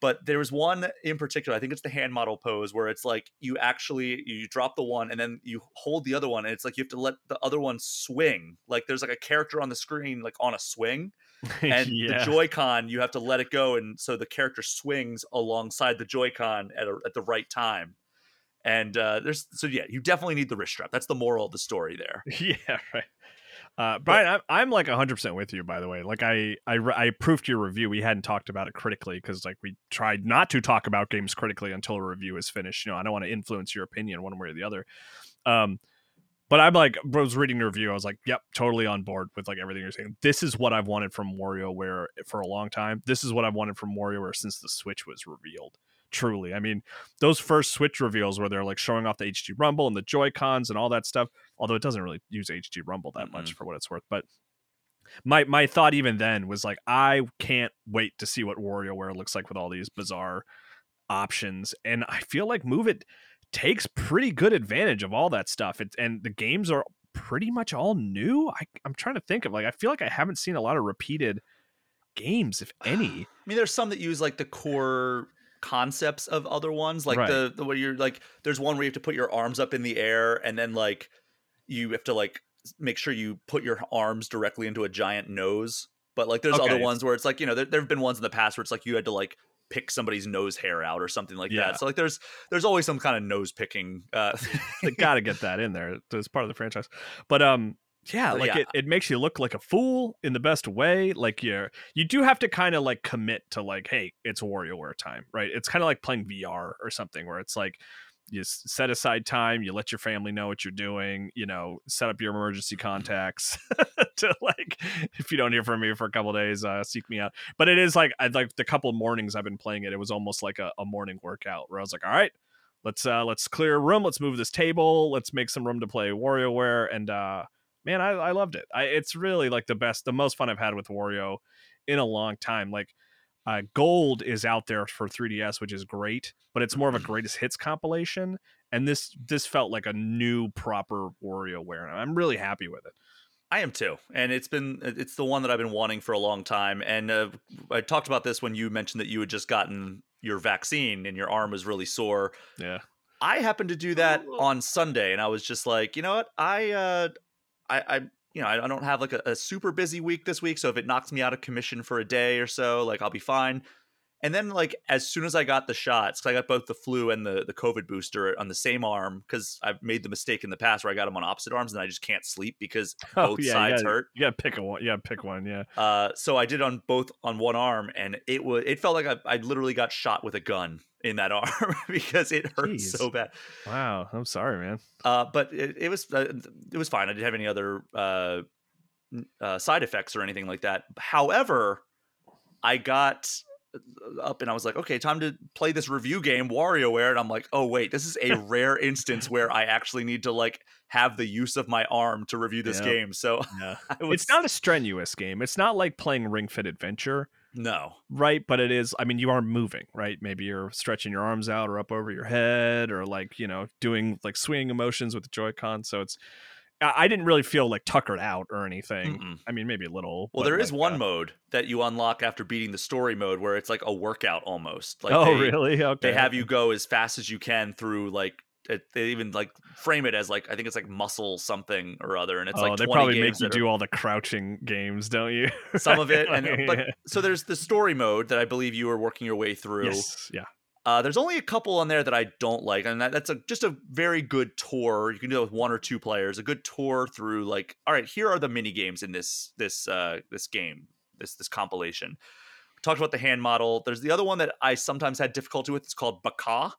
But there was one in particular, I think it's the hand model pose, where it's like you actually you drop the one and then you hold the other one, and it's like you have to let the other one swing. Like there's like a character on the screen, like on a swing and yeah. the Joy-Con you have to let it go, and so the character swings alongside the Joy-Con at a, at the right time. And uh, there's so yeah, you definitely need the wrist strap. That's the moral of the story there. yeah, right. Uh, Brian, I'm, I'm like 100% with you, by the way. Like, I, I, I proofed your review. We hadn't talked about it critically because, like, we tried not to talk about games critically until a review is finished. You know, I don't want to influence your opinion one way or the other. Um, but I'm like, I was reading the review. I was like, yep, totally on board with like everything you're saying. This is what I've wanted from WarioWare for a long time. This is what I've wanted from WarioWare since the Switch was revealed. Truly, I mean, those first Switch reveals where they're like showing off the HD Rumble and the Joy Cons and all that stuff. Although it doesn't really use HD Rumble that much for what it's worth, but my my thought even then was like, I can't wait to see what WarioWare looks like with all these bizarre options, and I feel like Move It takes pretty good advantage of all that stuff. It, and the games are pretty much all new. I, I'm trying to think of like I feel like I haven't seen a lot of repeated games, if any. I mean, there's some that use like the eh. core concepts of other ones, like Right. the the where you're like, there's one where you have to put your arms up in the air, and then like you have to like make sure you put your arms directly into a giant nose. But like, there's other ones where it's like, you know, there there have been ones in the past where it's like you had to like pick somebody's nose hair out or something like Yeah. that. So like, there's there's always some kind of nose picking. Uh, they got to get that in there as part of the franchise. But um, yeah, like yeah. It, it makes you look like a fool in the best way. Like you're you do have to kind of like commit to like, hey, it's WarioWare time, right? It's kind of like playing VR or something where it's like you set aside time, you let your family know what you're doing, you know, set up your emergency contacts to like if you don't hear from me for a couple days, uh, seek me out. But it is like I like the couple of mornings I've been playing it, it was almost like a, a morning workout where I was like, all right, let's uh let's clear a room let's move this table let's make some room to play WarioWare and uh man I, I loved it I it's really like the best the most fun I've had with Wario in a long time like uh, gold is out there for 3ds which is great but it's more of a greatest hits compilation and this this felt like a new proper WarioWare I'm really happy with it I am too, and it's been it's the one that I've been wanting for a long time. And uh, I talked about this when you mentioned that you had just gotten your vaccine and your arm was really sore. yeah I happened to do that Oh. on Sunday, and I was just like, you know what, I, uh, I, I, you know, I I don't have like a, a super busy week this week, so if it knocks me out of commission for a day or so, like I'll be fine. And then, like as soon as I got the shots, because I got both the flu and the the COVID booster on the same arm, because I've made the mistake in the past where I got them on opposite arms and I just can't sleep because both Oh, yeah, sides gotta, hurt. you gotta pick a one gotta pick one yeah Uh, so I did on both on one arm, and it was it felt like I, I literally got shot with a gun in that arm because it hurt Jeez. so bad. wow I'm sorry man Uh, but it, it was uh, it was fine. I didn't have any other uh, uh, side effects or anything like that. However, I got up and I was like, okay, time to play this review game, WarioWare, and I'm like, oh wait, this is a rare instance where I actually need to like have the use of my arm to review this Yeah. game. So yeah was it's not a strenuous game it's not like playing Ring Fit Adventure no. right but it is i mean you are moving right maybe you're stretching your arms out or up over your head or like you know doing like swinging emotions with the joy-con so it's i didn't really feel like tuckered out or anything Mm-mm. i mean maybe a little Well, there is like, one uh, mode that you unlock after beating the story mode where it's like a workout almost. Like oh they, really okay they have you go as fast as you can through like it, they even like frame it as like I think it's like muscle something or other, and it's oh like they 20 probably make you are- do all the crouching games don't you some of it. And Like, but so there's the story mode that I believe you were working your way through. yes yeah Uh, there's only a couple on there that I don't like, and that, that's a just a very good tour. You can do it with one or two players. A good tour through like, all right, here are the mini games in this this uh, this game, this this compilation. We talked about the hand model. There's the other one that I sometimes had difficulty with. It's called Bakawk,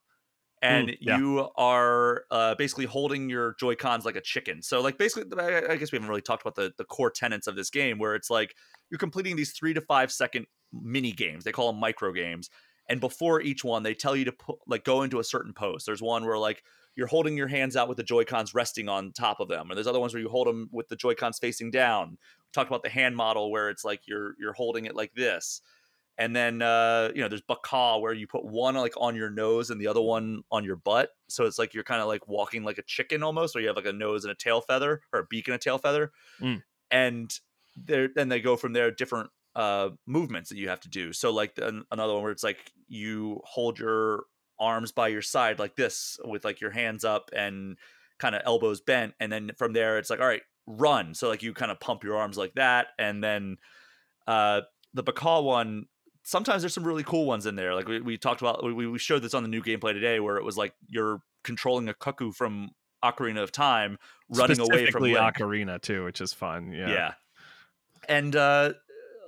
and Mm, yeah. you are uh, basically holding your Joy Cons like a chicken. So like basically, I I guess we haven't really talked about the the core tenets of this game, where it's like you're completing these three to five second mini games. They call them micro games and before each one they tell you to put like go into a certain pose there's one where like you're holding your hands out with the joy cons resting on top of them and there's other ones where you hold them with the joy cons facing down we talked about the hand model where it's like you're you're holding it like this and then uh you know there's bakawk where you put one like on your nose and the other one on your butt so it's like you're kind of like walking like a chicken almost or you have like a nose and a tail feather or a beak and a tail feather Mm. and there then they go from there different uh movements that you have to do so like an, another one where it's like you hold your arms by your side like this with like your hands up and kind of elbows bent and then from there it's like all right run so like you kind of pump your arms like that and then uh the Bakawk one sometimes there's some really cool ones in there like we, we talked about we, we showed this on the new gameplay today where it was like you're controlling a cucco from Ocarina of Time running away from Link. Ocarina too, which is fun. Yeah. Yeah. And uh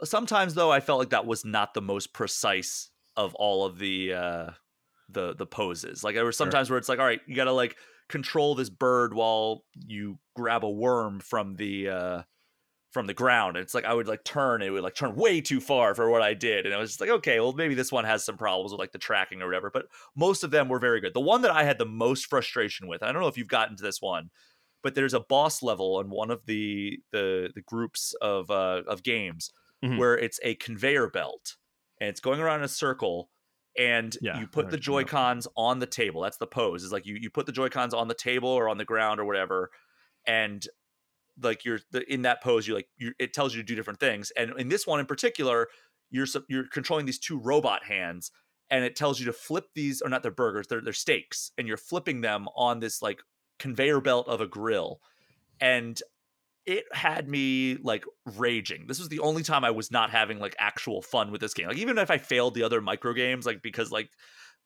sometimes though I felt like that was not the most precise of all of the uh the the poses. Like there were sometimes where it's like, all right, you gotta like control this bird while you grab a worm from the uh from the ground. And it's like I would like turn, it would like turn way too far for what I did. And I was just like, okay, well maybe this one has some problems with like the tracking or whatever. But most of them were very good. The one that I had the most frustration with, I don't know if you've gotten to this one, but there's a boss level in one of the the the groups of uh of games Mhm. where it's a conveyor belt and it's going around in a circle and Yeah, you put the joy cons on the table. That's the pose. Is like you you put the joy cons on the table or on the ground or whatever and like you're the, in that pose you like you it tells you to do different things and in this one in particular you're you're controlling these two robot hands and it tells you to flip these or not they're burgers they're they're steaks and you're flipping them on this like conveyor belt of a grill and it had me like raging. This was the only time i was not having like actual fun with this game. Like even if i failed the other micro games like because like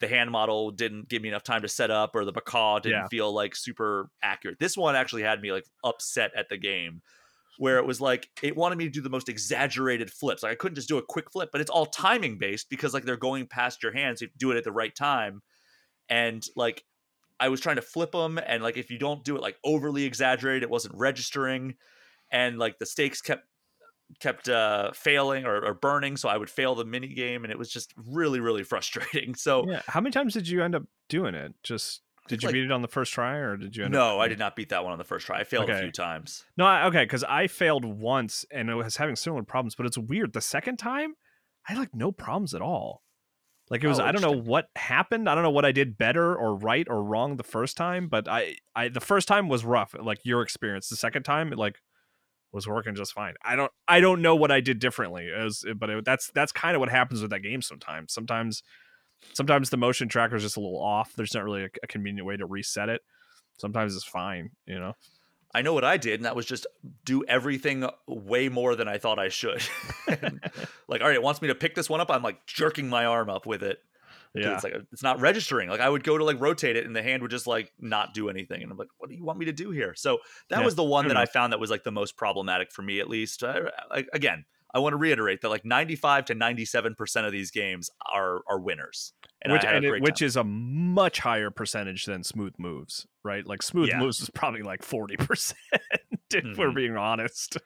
the hand model didn't give me enough time to set up or the bakawk didn't Yeah. feel like super accurate. This one actually had me like upset at the game where hmm. it was like it wanted me to do the most exaggerated flips. Like i couldn't just do a quick flip but it's all timing based because like they're going past your hands you have to do it at the right time. And like I was trying to flip them, and like if you don't do it like overly exaggerated, it wasn't registering, and like the stakes kept kept uh failing or, or burning, so I would fail the mini game, and it was just really really frustrating. So Yeah. How many times did you end up doing it? Just did you like- beat it on the first try, or did you? End up no, I did not beat that one on the first try. I failed a few times. No, I, okay, because I failed once and I was having similar problems, but it's weird. The second time, I had like no problems at all. Like it oh, was, Oh, I don't know what happened. I don't know what I did better or right or wrong the first time, but I, I the first time was rough, like your experience. The second time, it like was working just fine. I don't, I don't know what I did differently. It was, but it, that's that's kind of what happens with that game sometimes. Sometimes, sometimes the motion tracker is just a little off. There's not really a, a convenient way to reset it. Sometimes it's fine, you know. I know what I did, and that was just do everything way more than I thought I should. like, all right, it wants me to pick this one up. I'm like jerking my arm up with it. Yeah. It's like it's not registering. Like I would go to like rotate it and the hand would just like not do anything. And I'm like, what do you want me to do here? So that Yeah, was the one that I found that was like the most problematic for me at least. I, I, again, I want to reiterate that like 95 to 97% of these games are are winners. And which, and it- which is a much higher percentage than smooth moves, right? Like smooth Yeah. moves is probably like forty percent, if we're Mhm. being honest.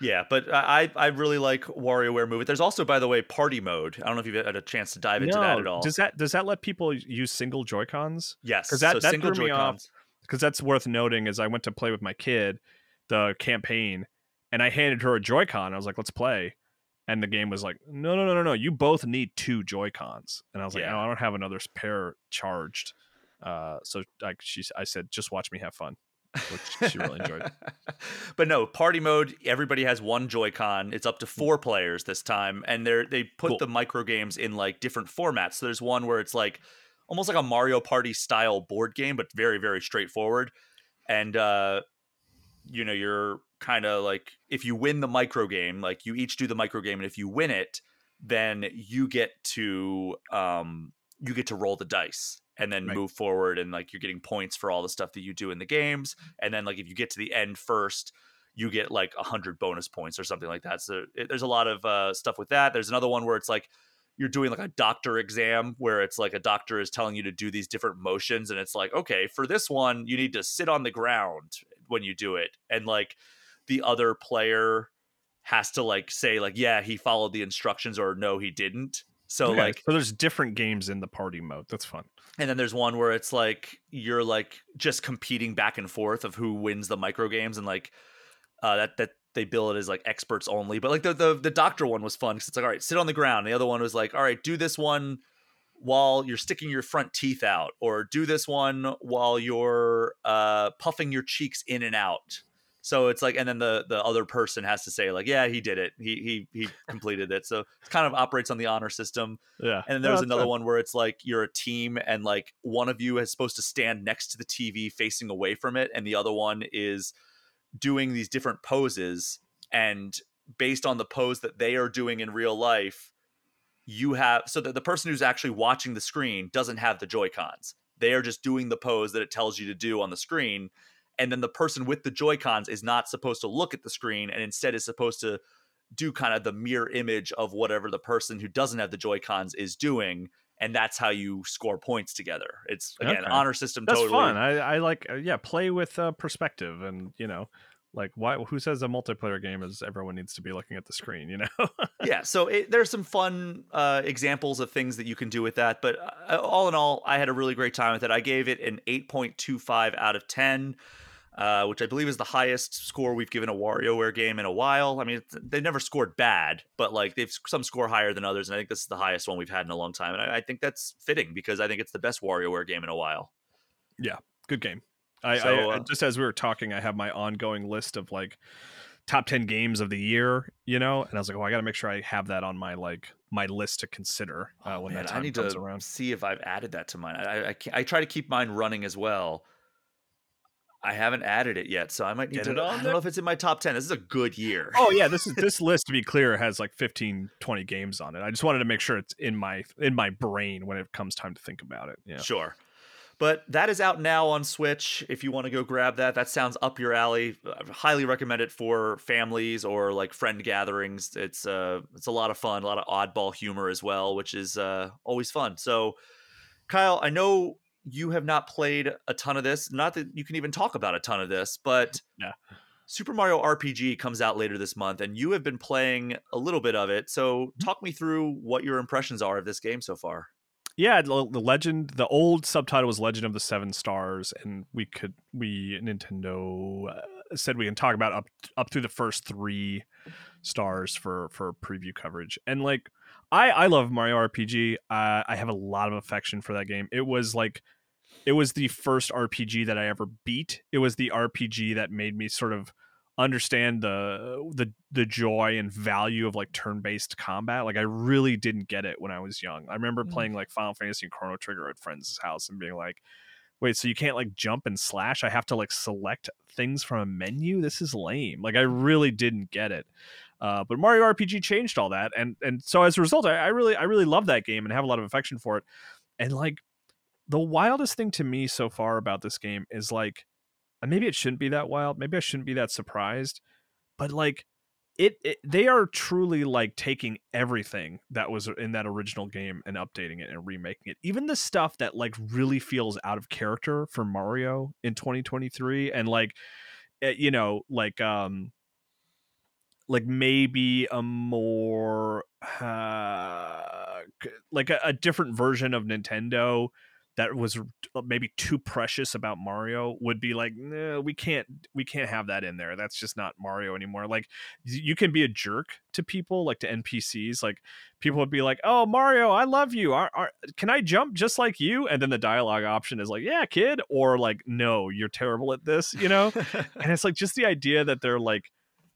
Yeah, but I I really like WarioWare Move It. There's also, by the way, party mode. I don't know if you've had a chance to dive into that at all. does that does that let people use single Joy Cons? yes, 'cause that- so that single threw me off. Because that's worth noting. As I went to play with my kid, the campaign, and I handed her a Joy Con. I was like, "Let's play," and the game was like, "No, no, no, no, no. You both need two Joy Cons." And I was like, Yeah. "No, I don't have another pair charged." Uh, so like she, I said, "Just watch me have fun," which she really enjoyed. but no, party mode. Everybody has one Joy-Con. It's up to four players this time, and they're they put Cool. the micro games in like different formats. So there's one where it's like almost like a Mario Party style board game, but very very straightforward. And uh, you know, you're kind of like if you win the micro game, like you each do the micro game, and if you win it, then you get to um you get to roll the dice and then Right. move forward and like you're getting points for all the stuff that you do in the games and then like if you get to the end first you get like a 100 bonus points or something like that. So it, there's a lot of uh, stuff with that. There's another one where it's like you're doing like a doctor exam where it's like a doctor is telling you to do these different motions and it's like okay for this one you need to sit on the ground when you do it. And like the other player has to like say like yeah he followed the instructions or no he didn't so Okay, like so there's different games in the party mode. That's fun. and then there's one where it's like you're like just competing back and forth of who wins the micro games and like uh that that they bill it as like experts only but like the the, the doctor one was fun because it's like all right sit on the ground the other one was like all right do this one while you're sticking your front teeth out or do this one while you're uh puffing your cheeks in and out so it's like and then the the other person has to say like yeah he did it. He he he completed it. So it kind of operates on the honor system. Yeah. and then there's another one where it's like you're a team and like one of you is supposed to stand next to the TV facing away from it and the other one is doing these different poses and based on the pose that they are doing in real life you have so that the person who's actually watching the screen doesn't have the joy cons they are just doing the pose that it tells you to do on the screen and then the person with the joy cons is not supposed to look at the screen and instead is supposed to do kind of the mirror image of whatever the person who doesn't have the joy cons is doing and that's how you score points together it's again Okay. honor system That's totally fun. I, I like uh, yeah, play with uh, perspective and you know, like why who says a multiplayer game is everyone needs to be looking at the screen, you know? yeah so it, there's some fun uh, examples of things that you can do with that but uh, all in all i had a really great time with it i gave it an 8.25 out of 10 uh, which i believe is the highest score we've given a WarioWare game in a while i mean they've never scored bad but like they've some score higher than others and i think this is the highest one we've had in a long time and i, I think that's fitting because i think it's the best WarioWare game in a while Yeah, Good game. I, So, I uh, just as we were talking, I have my ongoing list of like top 10 games of the year, you know, and I was like, oh, I got to make sure I have that on my like my list to consider uh, when Oh, Man, that I time need comes to around. see if I've added that to mine. I I, can't- I try to keep mine running as well. I haven't added it yet, so I might need Get to. I don't there. know if it's in my top ten. This is a good year. Oh yeah, this is this list to be clear has like 15 20 games on it. I just wanted to make sure it's in my in my brain when it comes time to think about it. Yeah. Sure. But that is out now on Switch. If you want to go grab that, that sounds up your alley. I highly recommend it for families or like friend gatherings. It's uh, it's a lot of fun, a lot of oddball humor as well, which is uh, always fun. So, Kyle, I know you have not played a ton of this. Not that you can even talk about a ton of this, but Yeah. Super Mario RPG comes out later this month, and you have been playing a little bit of it. So, talk me through what your impressions are of this game so far. yeah the, the legend the old subtitle was legend of the seven stars and we could we nintendo uh, said we can talk about up up through the first three stars for for preview coverage and like i i love mario rpg uh, i have a lot of affection for that game. It was like it was the first rpg that i ever beat. It was the rpg that made me sort of understand the the the joy and value of like turn-based combat. Like i really didn't get it when i was young. I remember Mm. playing like final fantasy and chrono trigger at friends' house and being like wait so you can't like jump and slash? I have to like select things from a menu? This is lame. Like i really didn't get it uh, but mario rpg changed all that and and so as a result I, I really i really love that game and have a lot of affection for it. And like the wildest thing to me so far about this game is like and maybe it shouldn't be that wild maybe i shouldn't be that surprised but like it, it they are truly like taking everything that was in that original game and updating it and remaking it. Even the stuff that like really feels out of character for mario in 2023 and like eh, you know like um like maybe a more uh like a, a different version of nintendo that was maybe too precious about Mario would be like, no, we can't, we can't have that in there. That's just not Mario anymore. Like, you can be a jerk to people, like to NPCs. Like, people would be like, "Oh, Mario, I love you. Are, are, can I jump just like you?" And then the dialogue option is like, "Yeah, kid," or like, "No, you're terrible at this," you know. and it's like just the idea that they're like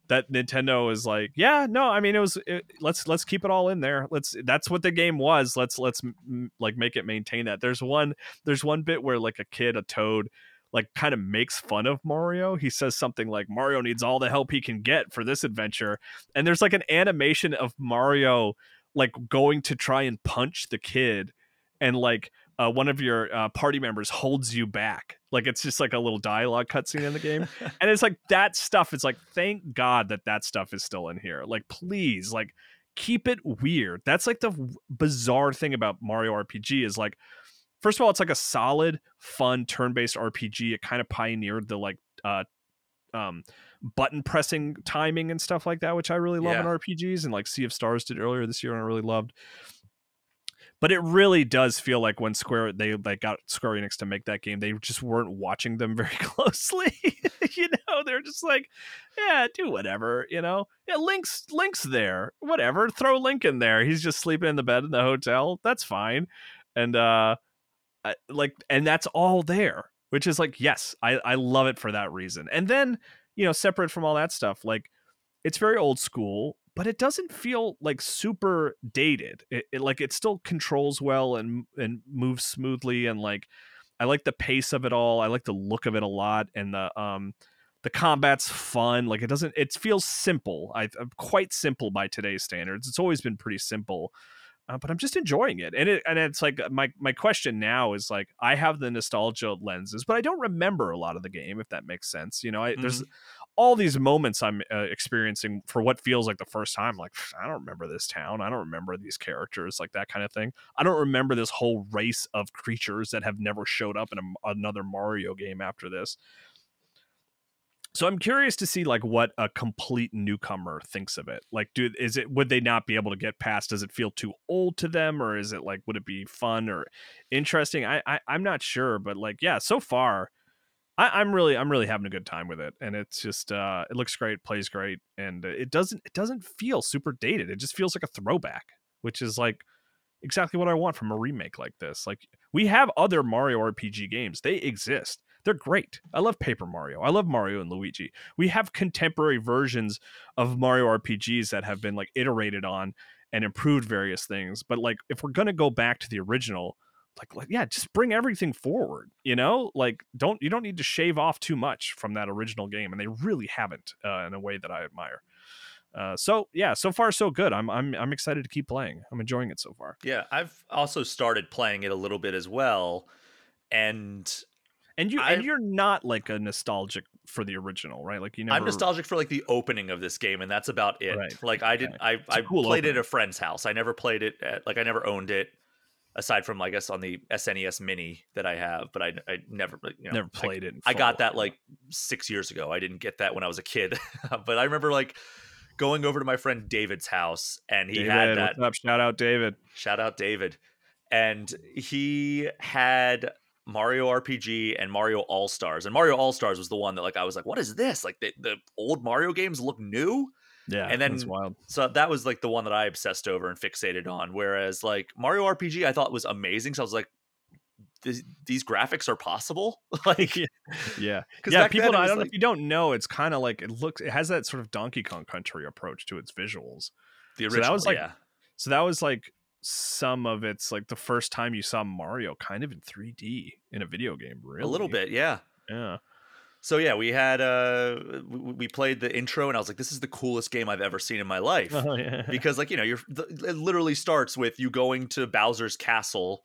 that Nintendo is like, yeah, no, I mean it was it, let's let's keep it all in there. Let's that's what the game was. Let's let's m- like make it maintain that. There's one there's one bit where like a kid, a toad like kind of makes fun of Mario. He says something like Mario needs all the help he can get for this adventure. And there's like an animation of Mario like going to try and punch the kid and like uh, one of your uh, party members holds you back. Like it's just like a little dialogue cutscene in the game, and it's like that stuff. It's like thank God that that stuff is still in here. Like please, like keep it weird. That's like the bizarre thing about Mario RPG is like, first of all, it's like a solid, fun turn-based RPG. It kind of pioneered the like uh, um, button pressing timing and stuff like that, which I really love Yeah. in RPGs. And like Sea of Stars did earlier this year, and I really loved. But it really does feel like when Square they like got Square Enix to make that game, they just weren't watching them very closely. you know, they're just like, yeah, do whatever. You know, yeah, Link's Link's there, whatever. Throw Link in there. He's just sleeping in the bed in the hotel. That's fine. And uh, I, like, and that's all there. Which is like, yes, I I love it for that reason. And then you know, separate from all that stuff, like it's very old school, but it doesn't feel like super dated. It, it like it still controls well and and moves smoothly and like I like the pace of it all. I like the look of it a lot and the um the combat's fun. Like it doesn't it feels simple. I uh, quite simple by today's standards. It's always been pretty simple. Uh, but I'm just enjoying it, and it and it's like my my question now is like I have the nostalgia lenses, but I don't remember a lot of the game, if that makes sense. You know, I, there's all these moments I'm uh, experiencing for what feels like the first time. Like I don't remember this town. I don't remember these characters. Like that kind of thing. I don't remember this whole race of creatures that have never showed up in a, another Mario game after this. So I'm curious to see like what a complete newcomer thinks of it. Like, do is it would they not be able to get past? Does it feel too old to them, or is it like would it be fun or interesting? I, I I'm not sure, but like yeah, so far I, I'm really I'm really having a good time with it, and it's just uh, it looks great, plays great, and it doesn't it doesn't feel super dated. It just feels like a throwback, which is like exactly what I want from a remake like this. Like we have other Mario RPG games, they exist. They're great. I love Paper Mario. I love Mario and Luigi. We have contemporary versions of Mario RPGs that have been like iterated on and improved various things. But like if we're gonna go back to the original, like, like yeah just bring everything forward you know like don't you don't need to shave off too much from that original game and they really haven't uh, in a way that i admire uh, so yeah so far so good I'm, I'm i'm excited to keep playing i'm enjoying it so far Yeah, I've also started playing it a little bit as well, and and you I- and you're not like a nostalgic for the original right like you never I'm nostalgic for like the opening of this game, and that's about it. Right, Like I didn't, I a I cool played it at a friend's house. I never played it at like I never owned it, aside from I guess on the SNES Mini that I have, but I I never you know, never I- played it I got that like six years ago. I didn't get that when I was a kid, but I remember like going over to my friend David's house, and he David, had that. shout out david Shout out David, and he had Mario RPG and Mario All Stars, and Mario All Stars was the one that like I was like, what is this? Like the, the old Mario games look new. yeah And then- wild So that was like the one that I obsessed over and fixated on. Whereas like Mario RPG, I thought was amazing. So I was like, "These- graphics are possible. like, Yeah. yeah people i don't know if you don't know it's kind of like it looks it has that sort of donkey kong country approach to its visuals the So that was, like, yeah. So that was like some of it's like the first time you saw Mario kind of in 3D in a video game, really. a little bit, yeah. Yeah. So yeah, we had uh, we, played the intro, and I was like, this is the coolest game I've ever seen in my life. Oh, yeah. because like you know you're the, it literally starts with you going to Bowser's castle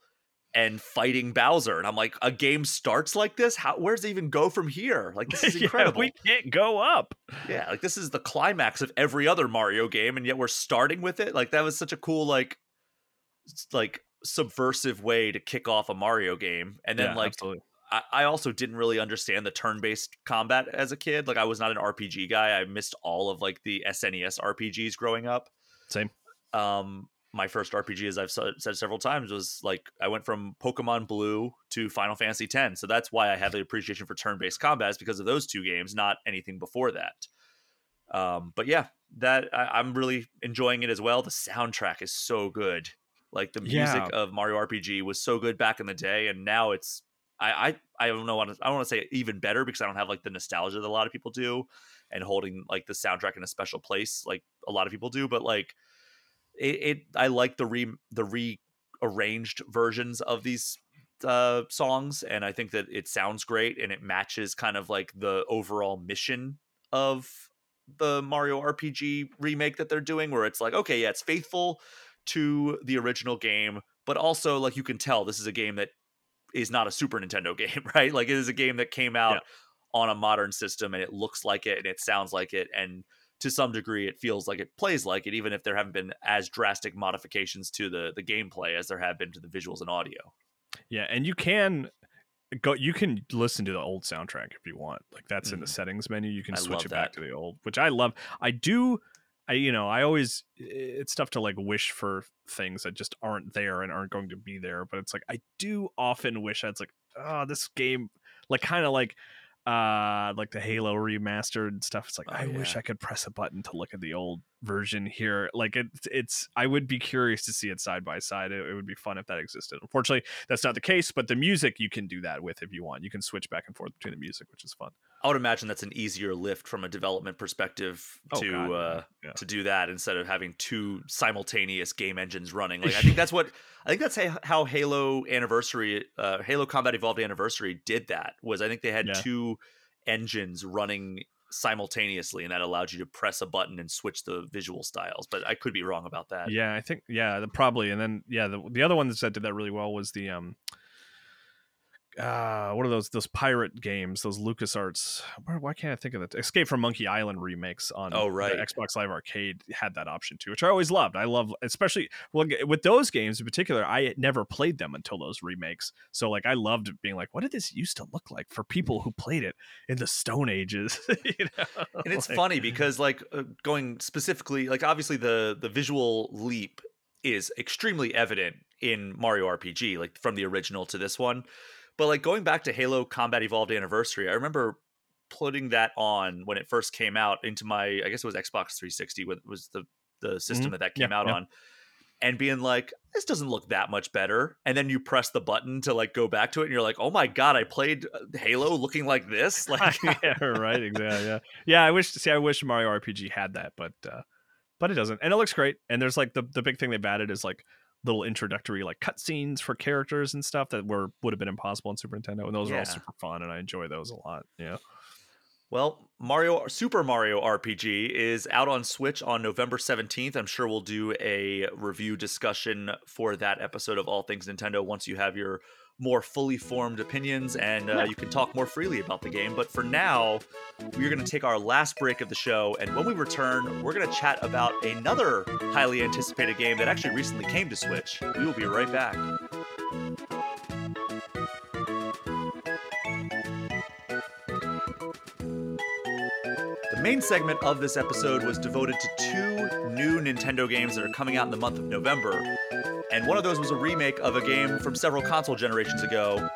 and fighting Bowser and I'm like a game starts like this how where does it even go from here like this is Yeah, incredible we can't go up. yeah like this is the climax of every other Mario game and yet we're starting with it like that was such a cool like like subversive way to kick off a Mario game and then Yeah, like absolutely. I, I also didn't really understand the turn-based combat as a kid like I was not an RPG guy I missed all of like the SNES RPGs growing up Same. um my first RPG, as I've said several times, was like I went from Pokemon Blue to Final Fantasy X. So that's why I have the appreciation for turn-based combat is because of those two games, not anything before that. Um, but yeah, that I, I'm really enjoying it as well. The soundtrack is so good. Like the music Yeah. of Mario RPG was so good back in the day, and now it's I I, I don't know what I don't want to say even better because I don't have like the nostalgia that a lot of people do, and holding like the soundtrack in a special place like a lot of people do. But like it, it I like the re the rearranged versions of these uh songs and I think that it sounds great and it matches kind of like the overall mission of the Mario RPG remake that they're doing where it's like okay yeah it's faithful to the original game but also like you can tell this is a game that is not a Super Nintendo game, right? Like it is a game that came out yeah. on a modern system and it looks like it and it sounds like it and to some degree it feels like it plays like it even if there haven't been as drastic modifications to the the gameplay as there have been to the visuals and audio. Yeah, and you can go you can listen to the old soundtrack if you want. Like that's mm. in the mm-hmm. settings menu. You can I switch it that. back to the old, which I love. I do I you know, I always it's tough to like wish for things that just aren't there and aren't going to be there, but it's like I do often wish I'd like, oh, this game like kind of like uh like the halo remastered and stuff it's like oh, i yeah. wish i could press a button to look at the old version here like it, it's i would be curious to see it side by side it, it, would be fun if that existed unfortunately that's not the case but the music you can do that with if you want you can switch back and forth between the music which is fun i would imagine that's an easier lift from a development perspective oh, to God, uh yeah. to do that instead of having two simultaneous game engines running like i think that's what i think that's how halo anniversary uh halo combat evolved anniversary did that was i think they had yeah. two engines running simultaneously and that allowed you to press a button and switch the visual styles but i could be wrong about that yeah i think yeah probably and then yeah the, the other one that did that really well was the um uh what are those those pirate games those lucasarts why can't i think of that escape from monkey island remakes on oh right xbox live arcade had that option too which i always loved i love especially well with those games in particular i never played them until those remakes so like i loved being like what did this used to look like for people who played it in the stone ages you know? and it's like, funny because like uh, going specifically like obviously the the visual leap is extremely evident in mario rpg like from the original to this one but like going back to Halo Combat Evolved Anniversary, I remember putting that on when it first came out into my I guess it was Xbox 360 was the the system mm-hmm. that that came yeah, out yeah. on and being like this doesn't look that much better and then you press the button to like go back to it and you're like oh my god i played uh, halo looking like this like yeah right exactly yeah yeah i wish see i wish mario rpg had that but uh but it doesn't and it looks great and there's like the the big thing they've added is like little introductory like cutscenes for characters and stuff that were would have been impossible in Super Nintendo, and those yeah. are all super fun, and I enjoy those a lot. Yeah. Well, Mario Super Mario RPG is out on Switch on November 17th. I'm sure we'll do a review discussion for that episode of All Things Nintendo once you have your more fully formed opinions and uh, you can talk more freely about the game. But for now, we're going to take our last break of the show. And when we return, we're going to chat about another highly anticipated game that actually recently came to Switch. We will be right back. The main segment of this episode was devoted to two new Nintendo games that are coming out in the month of November and one of those was a remake of a game from several console generations ago.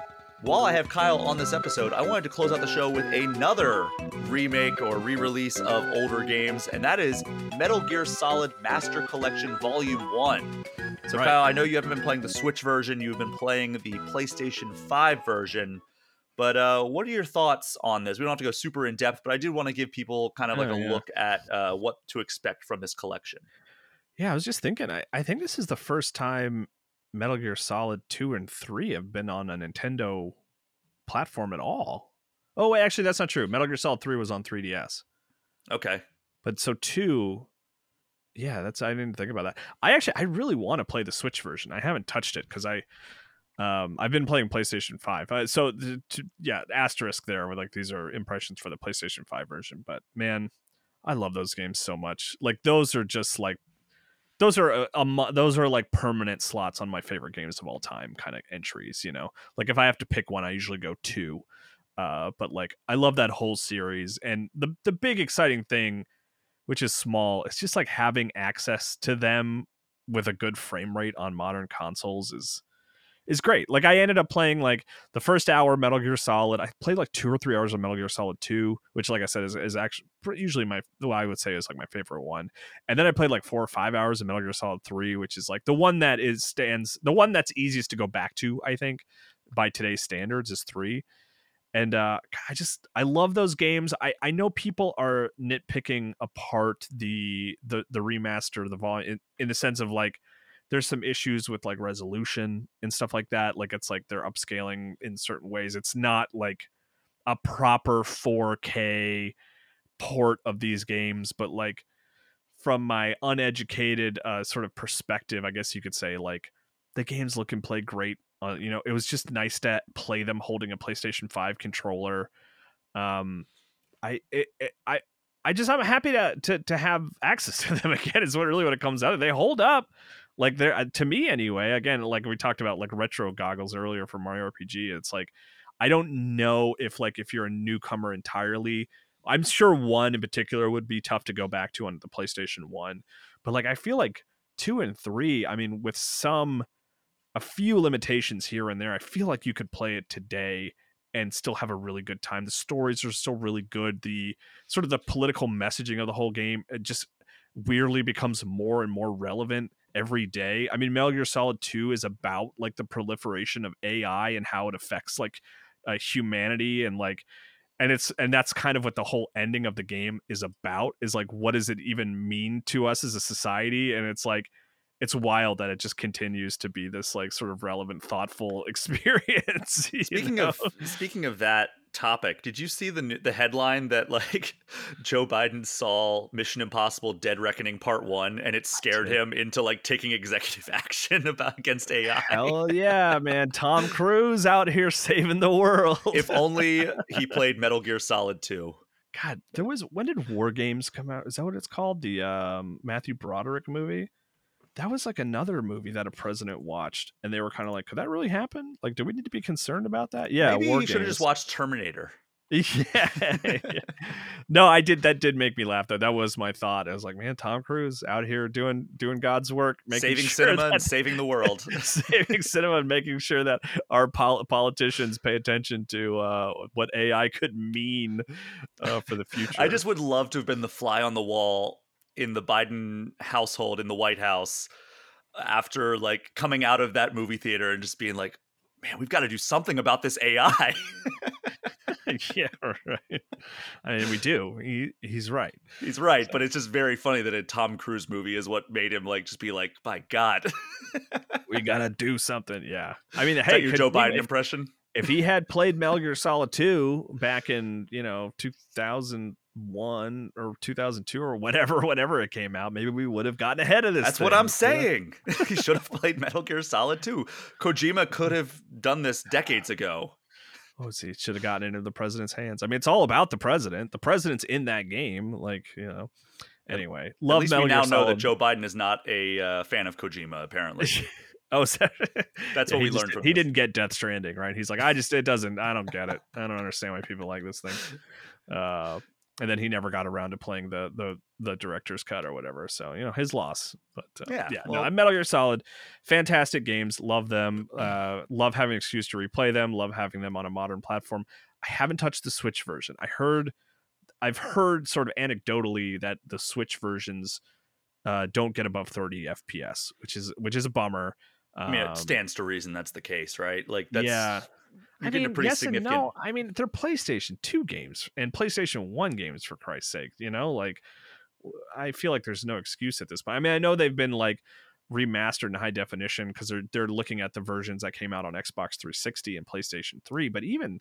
While I have Kyle on this episode, I wanted to close out the show with another remake or re release of older games, and that is Metal Gear Solid Master Collection Volume 1. So, right. Kyle, I know you haven't been playing the Switch version, you've been playing the PlayStation 5 version. But uh, what are your thoughts on this? We don't have to go super in depth, but I did want to give people kind of like oh, a yeah. look at uh, what to expect from this collection. Yeah, I was just thinking. I, I think this is the first time Metal Gear Solid two and three have been on a Nintendo platform at all. Oh, wait, actually, that's not true. Metal Gear Solid three was on 3DS. Okay, but so two, yeah, that's I didn't think about that. I actually I really want to play the Switch version. I haven't touched it because I um I've been playing PlayStation Five. Uh, so the, to, yeah, asterisk there with like these are impressions for the PlayStation Five version. But man, I love those games so much. Like those are just like those are uh, um, those are like permanent slots on my favorite games of all time kind of entries you know? Like if i have to pick one i usually go two uh, but like i love that whole series and the the big exciting thing which is small it's just like having access to them with a good frame rate on modern consoles is is great. Like I ended up playing like the first hour Metal Gear Solid. I played like two or three hours of Metal Gear Solid 2, which like I said is, is actually usually my what I would say is like my favorite one. And then I played like four or five hours of Metal Gear Solid 3, which is like the one that is stands the one that's easiest to go back to, I think, by today's standards is 3. And uh I just I love those games. I I know people are nitpicking apart the the the remaster, the volume in, in the sense of like there's some issues with like resolution and stuff like that. Like it's like they're upscaling in certain ways. It's not like a proper 4K port of these games, but like from my uneducated uh, sort of perspective, I guess you could say like the games look and play great. Uh, you know, it was just nice to play them holding a PlayStation 5 controller. Um, I it, it, I I just I'm happy to, to to have access to them again. Is what really what it comes out of. They hold up, like they're uh, to me anyway. Again, like we talked about like retro goggles earlier for Mario RPG. It's like I don't know if like if you're a newcomer entirely. I'm sure one in particular would be tough to go back to on the PlayStation One, but like I feel like two and three. I mean, with some a few limitations here and there, I feel like you could play it today and still have a really good time. The stories are still really good. The sort of the political messaging of the whole game it just weirdly becomes more and more relevant every day. I mean, Metal Gear Solid 2 is about like the proliferation of AI and how it affects like uh, humanity and like and it's and that's kind of what the whole ending of the game is about is like what does it even mean to us as a society and it's like it's wild that it just continues to be this like sort of relevant thoughtful experience speaking know? of speaking of that topic did you see the the headline that like joe biden saw mission impossible dead reckoning part one and it scared him into like taking executive action about against ai hell yeah man. Tom cruise out here saving the world. If only he played metal gear solid 2 god there was when did war games come out? Is that what it's called? The um matthew broderick movie that was like another movie that a president watched, and they were kind of like, "Could that really happen? Like, do we need to be concerned about that?" Yeah, maybe you should have just watched Terminator. yeah. no, I did. That did make me laugh though. That was my thought. I was like, man, Tom Cruise out here doing doing God's work, saving sure cinema that, and saving the world, saving cinema and making sure that our pol- politicians pay attention to uh, what AI could mean uh, for the future. I just would love to have been the fly on the wall in the Biden household in the White House after like coming out of that movie theater and just being like, man, we've got to do something about this AI. yeah, right. I mean, we do. He he's right. He's right, so. but it's just very funny that a Tom Cruise movie is what made him like just be like, my God, we gotta do something. Yeah, I mean, hey, your Joe Biden impression. If he had played Metal Gear Solid Two back in you know two thousand one or 2002 or whatever whatever it came out maybe we would have gotten ahead of this that's thing, what i'm saying he should have played metal gear solid 2 kojima could have done this decades ago oh see it should have gotten into the president's hands i mean it's all about the president the president's in that game like you know anyway love At least metal we now gear know solid. that joe biden is not a uh, fan of kojima apparently Oh, that's what yeah, we learned from He this. didn't get Death Stranding, right? He's like, I just it doesn't. I don't get it. I don't understand why people like this thing. Uh, and then he never got around to playing the the the director's cut or whatever. So you know his loss. But uh, yeah, yeah. well- no, Metal Gear Solid, fantastic games. Love them. Uh, love having an excuse to replay them. Love having them on a modern platform. I haven't touched the Switch version. I heard, I've heard sort of anecdotally that the Switch versions uh, don't get above 30 FPS, which is which is a bummer. I mean, Um, it stands to reason that's the case, right? Like that's Yeah. You're I mean, yes significant. and no. I mean, they're PlayStation 2 games and PlayStation 1 games for Christ's sake, you know? Like I feel like there's no excuse at this point. I mean, I know they've been like remastered in high definition because they're they're looking at the versions that came out on Xbox 360 and PlayStation 3, but even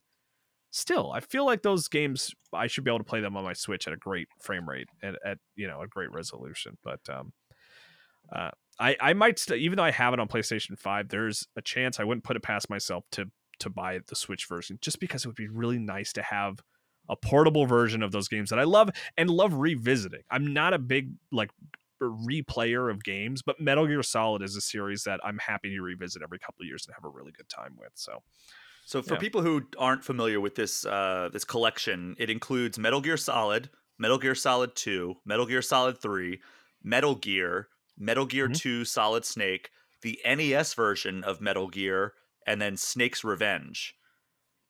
still, I feel like those games I should be able to play them on my Switch at a great frame rate and at, you know, a great resolution, but um uh I, I might st- even though I have it on PlayStation 5, there's a chance I wouldn't put it past myself to to buy the Switch version just because it would be really nice to have a portable version of those games that I love and love revisiting. I'm not a big like replayer of games, but Metal Gear Solid is a series that I'm happy to revisit every couple of years and have a really good time with. So, So for Yeah. people who aren't familiar with this uh, this collection, it includes Metal Gear Solid, Metal Gear Solid 2, Metal Gear Solid 3, Metal Gear, Metal Gear Mhm. 2 Solid Snake, the NES version of Metal Gear, and then Snake's Revenge.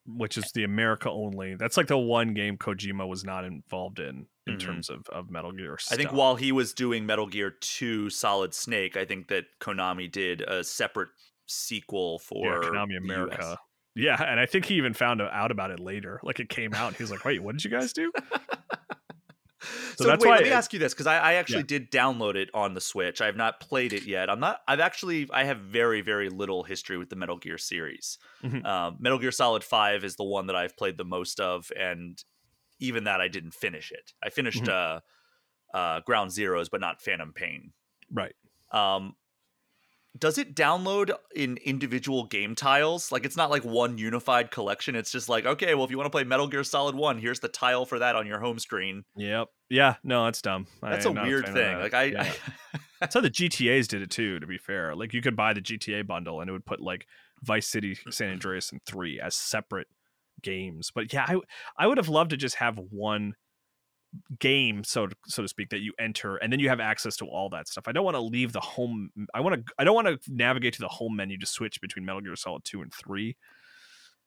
which is the America only. That's like the one game Kojima was not involved in in Mhm. terms of, of Metal Gear. Stuff. I think while he was doing Metal Gear 2 Solid Snake, I think that Konami did a separate sequel for yeah, Konami America. US. Yeah, and I think he even found out about it later. Like it came out, and he was like, "Wait, what did you guys do?" So, that's wait, why let me ask you this because I, I actually Yeah. did download it on the Switch. I have not played it yet. I'm not. I've actually. I have very very little history with the Metal Gear series. Mhm. Um, Metal Gear Solid Five is the one that I've played the most of, and even that I didn't finish it. I finished Mhm. uh, uh, Ground Zeroes, but not Phantom Pain. Right. Um, does it download in individual game tiles? Like it's not like one unified collection. It's just like, okay, well, if you want to play Metal Gear Solid 1, here's the tile for that on your home screen. Yep. Yeah. No, that's dumb. That's a I'm not weird of thing. Like I, Yeah. That's how the GTA's did it too. To be fair, like you could buy the GTA bundle and it would put like Vice City, San Andreas, and three as separate games. But yeah, I I would have loved to just have one game, so to, so to speak, that you enter and then you have access to all that stuff. I don't want to leave the home. I want to. I don't want to navigate to the home menu to switch between Metal Gear Solid two and three.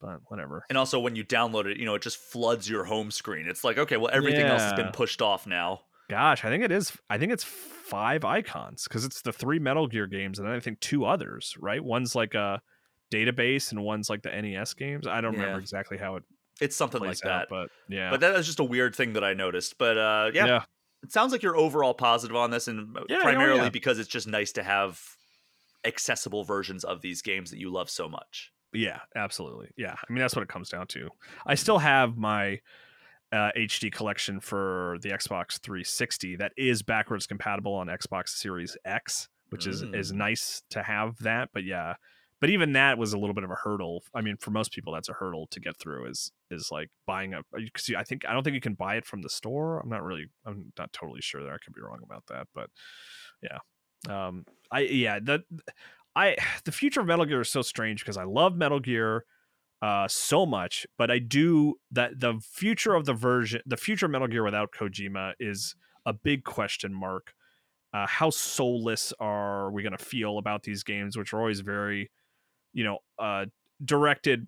But whatever. and also when you download it, you know, it just floods your home screen. It's like, okay, well, everything else has been pushed off now. Gosh, I think it is. I think it's five icons because it's the three Metal Gear games, and then I think two others. Right, one's like a database, and one's like the NES games. I don't remember exactly how it It's something like that. out, but yeah, But that was just a weird thing that I noticed. But uh, yeah, yeah, it sounds like you're overall positive on this, and uh, Yeah, primarily yeah. because it's just nice to have accessible versions of these games that you love so much. yeah, absolutely. Yeah, I mean that's what it comes down to. I still have my uh, HD collection for the Xbox 360 that is backwards compatible on Xbox Series X, which is is Mm. nice to have that. But yeah, but even that was a little bit of a hurdle. I mean, for most people, that's a hurdle to get through. Is is like buying a because I think I don't think you can buy it from the store. I'm not really I'm not totally sure there. I could be wrong about that, but yeah, um, I yeah the I the future of Metal Gear is so strange because I love Metal Gear uh so much but i do that the future of the version the future of metal gear without kojima is a big question mark uh how soulless are we going to feel about these games which are always very you know uh directed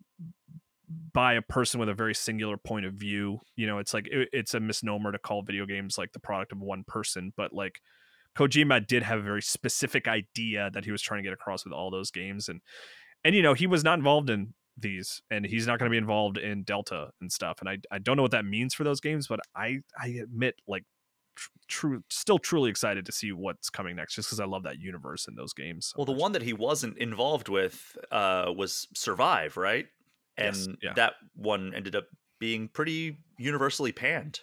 by a person with a very singular point of view you know it's like it, it's a misnomer to call video games like the product of one person but like kojima did have a very specific idea that he was trying to get across with all those games and and you know he was not involved in these and he's not going to be involved in delta and stuff and I, I don't know what that means for those games but i i admit like true still truly excited to see what's coming next just because i love that universe in those games so Well, the much. one that he wasn't involved with uh, was Survive, right? And Yes, yeah. that one ended up being pretty universally panned.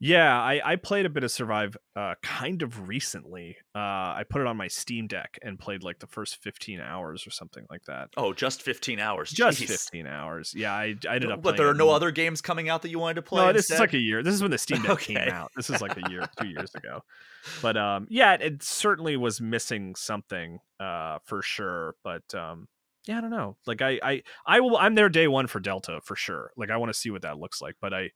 Yeah i i played a bit of survive uh kind of recently uh i put it on my steam deck and played like the first 15 hours or something like that Oh, just 15 hours. just Jeez. 15 hours yeah i, I ended up But there are no in- other games coming out that you wanted to play. No, this is like a year. This is when the Steam Deck came out. This is like a year, two years ago. But um, yeah, it certainly was missing something uh, for sure. But um, yeah, I don't know. Like I, I, I will. I'm there day one for Delta for sure. Like I want to see what that looks like. But I,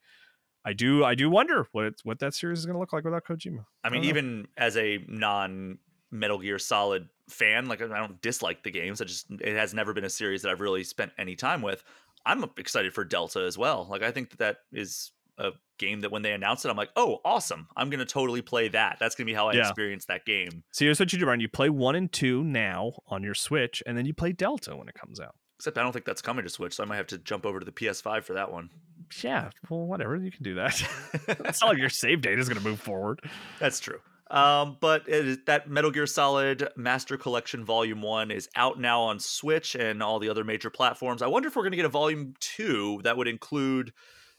I do, I do wonder what it, what that series is going to look like without Kojima. I mean, don't know. even as a non Metal Gear Solid fan, like I don't dislike the games. I just it has never been a series that I've really spent any time with. I'm excited for Delta as well. Like I think that that is a game that when they announce it, I'm like, oh, awesome! I'm gonna totally play that. That's gonna be how I Yeah. experience that game. So here's what you do, Brian. You play one and two now on your Switch, and then you play Delta when it comes out. Except I don't think that's coming to Switch, so I might have to jump over to the PS5 for that one. Yeah, well, whatever. You can do that. it's not like your save data is going to move forward. That's true. Um, but it is, that Metal Gear Solid Master Collection Volume 1 is out now on Switch and all the other major platforms. I wonder if we're going to get a Volume 2 that would include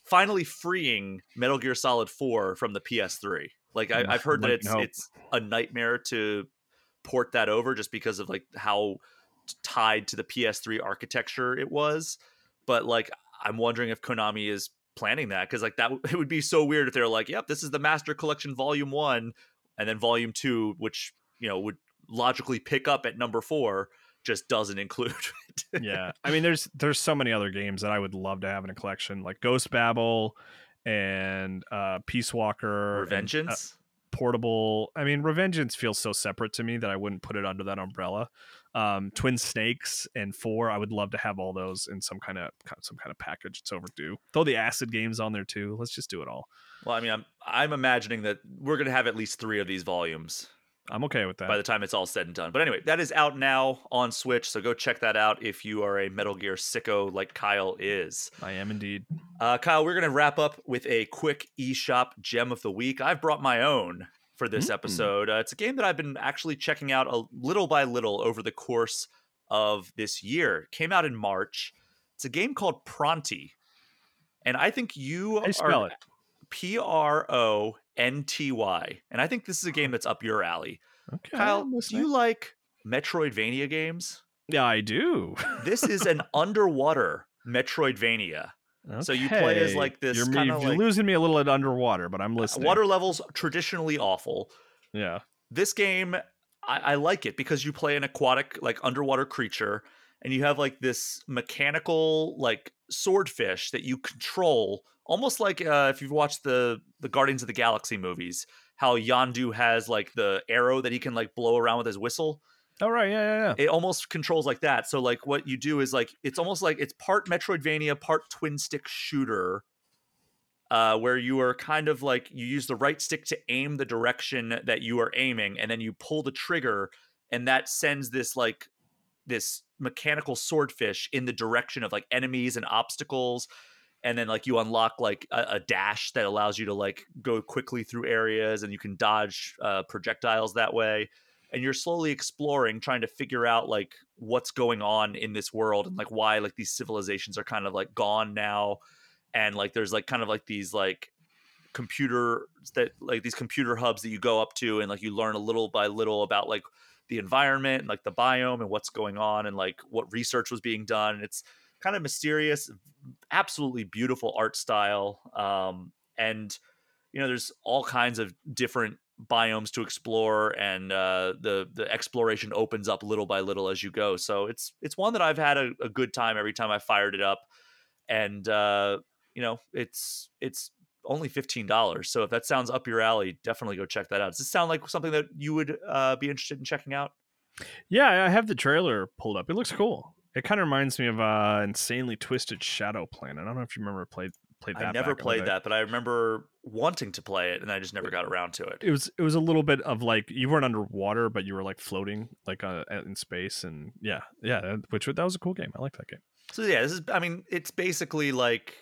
finally freeing Metal Gear Solid 4 from the PS3. Like, I, Mm, I've heard that it's, it's a nightmare to port that over just because of like how tied to the PS3 architecture it was. But like, I'm wondering if Konami is planning that because like that it would be so weird if they're like, "Yep, this is the Master Collection Volume One," and then Volume Two, which you know would logically pick up at number four, just doesn't include it. yeah i mean there's there's so many other games that i would love to have in a collection like ghost babel and uh peace walker and, uh, Revengeance. Portable i mean revengeance feels so separate to me that i wouldn't put it under that umbrella. Um twin snakes and four i would love to have all those in some kind of some kind of package. It's overdue. Throw the acid games on there too. Let's just do it all. Well, I mean, I'm I'm imagining that we're gonna have at least three of these volumes i'm okay with that by the time it's all said and done. But anyway, that is out now on Switch, so go check that out if you are a Metal Gear sicko like Kyle is. i am indeed Uh, Kyle, we're going to wrap up with a quick eShop gem of the week. I've brought my own for this Mm. episode. Uh, it's a game that I've been actually checking out a little by little over the course of this year. It came out in March. It's a game called Pronty. And I think you you spell are it? P R O N T Y. And I think this is a game that's up your alley. okay Kyle, do you like Metroidvania games? Yeah, I do. This is an underwater Metroidvania. So you play as, like, this You're, you're like- losing me a little at underwater, but I'm uh, listening. Water levels traditionally awful. Yeah. This game, I, I like it because you play an aquatic, like underwater creature, and you have like this mechanical, like swordfish that you control, almost like uh, if you've watched the the Guardians of the Galaxy movies, how Yondu has like the arrow that he can like blow around with his whistle. Oh right. Yeah. Yeah. Yeah. It almost controls like that. So like what you do is like it's almost like it's part Metroidvania, part twin stick shooter. Uh, where you are kind of like you use the right stick to aim the direction that you are aiming, and then you pull the trigger, and that sends this like this mechanical swordfish in the direction of like enemies and obstacles and then like you unlock like a, a dash that allows you to like go quickly through areas and you can dodge uh, projectiles that way and you're slowly exploring trying to figure out like what's going on in this world and like why like these civilizations are kind of like gone now and like there's like kind of like these like computer that like these computer hubs that you go up to and like you learn a little by little about like the environment and like the biome and what's going on and like what research was being done and it's kind of mysterious absolutely beautiful art style um and you know there's all kinds of different biomes to explore and uh the the exploration opens up little by little as you go so it's it's one that i've had a, a good time every time i fired it up and uh you know it's it's only $15 so if that sounds up your alley definitely go check that out does this sound like something that you would uh be interested in checking out Yeah, I have the trailer pulled up. It looks cool. It kind of reminds me of uh insanely twisted Shadow Planet. I don't know if you remember played played that. i never played that but i remember wanting to play it and i just never got around to it It was it was a little bit of like you weren't underwater, but you were like floating like uh, in space, and yeah, yeah, that- which that was a cool game. I like that game. So yeah, this is. I mean, it's basically like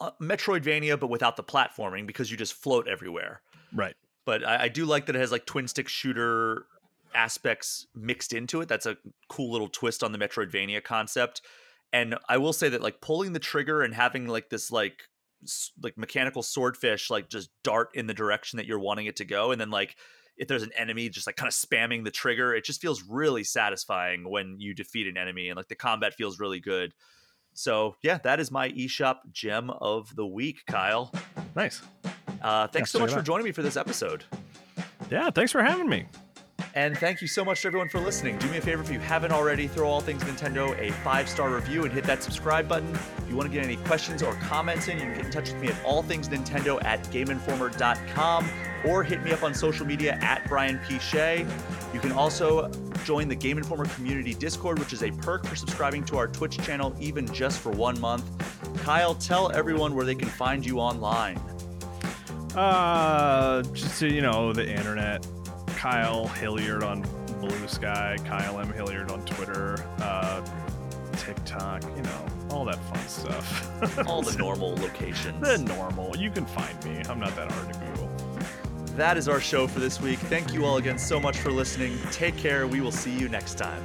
uh, Metroidvania, but without the platforming because you just float everywhere. Right. But I, I do like that it has like twin stick shooter aspects mixed into it. That's a cool little twist on the Metroidvania concept. And I will say that like pulling the trigger and having like this like s- like mechanical swordfish like just dart in the direction that you're wanting it to go, and then like if there's an enemy just like kind of spamming the trigger, it just feels really satisfying when you defeat an enemy, and like the combat feels really good. So yeah, that is my eShop gem of the week, Kyle. Nice. Uh, thanks so much for joining me for this episode. Yeah. Thanks for having me. And thank you so much to everyone for listening. Do me a favor if you haven't already, throw All Things Nintendo a five star review and hit that subscribe button. If you want to get any questions or comments in, you can get in touch with me at allthingsnintendo at gameinformer.com or hit me up on social media at Brian P. Shea. You can also join the Game Informer community Discord, which is a perk for subscribing to our Twitch channel, even just for one month. Kyle, tell everyone where they can find you online. Uh, just so you know, the internet. Kyle Hilliard on Blue Sky. Kyle M Hilliard on Twitter. Uh, TikTok. You know, all that fun stuff. All the normal locations. the normal. You can find me. I'm not that hard to Google. That is our show for this week. Thank you all again so much for listening. Take care. We will see you next time.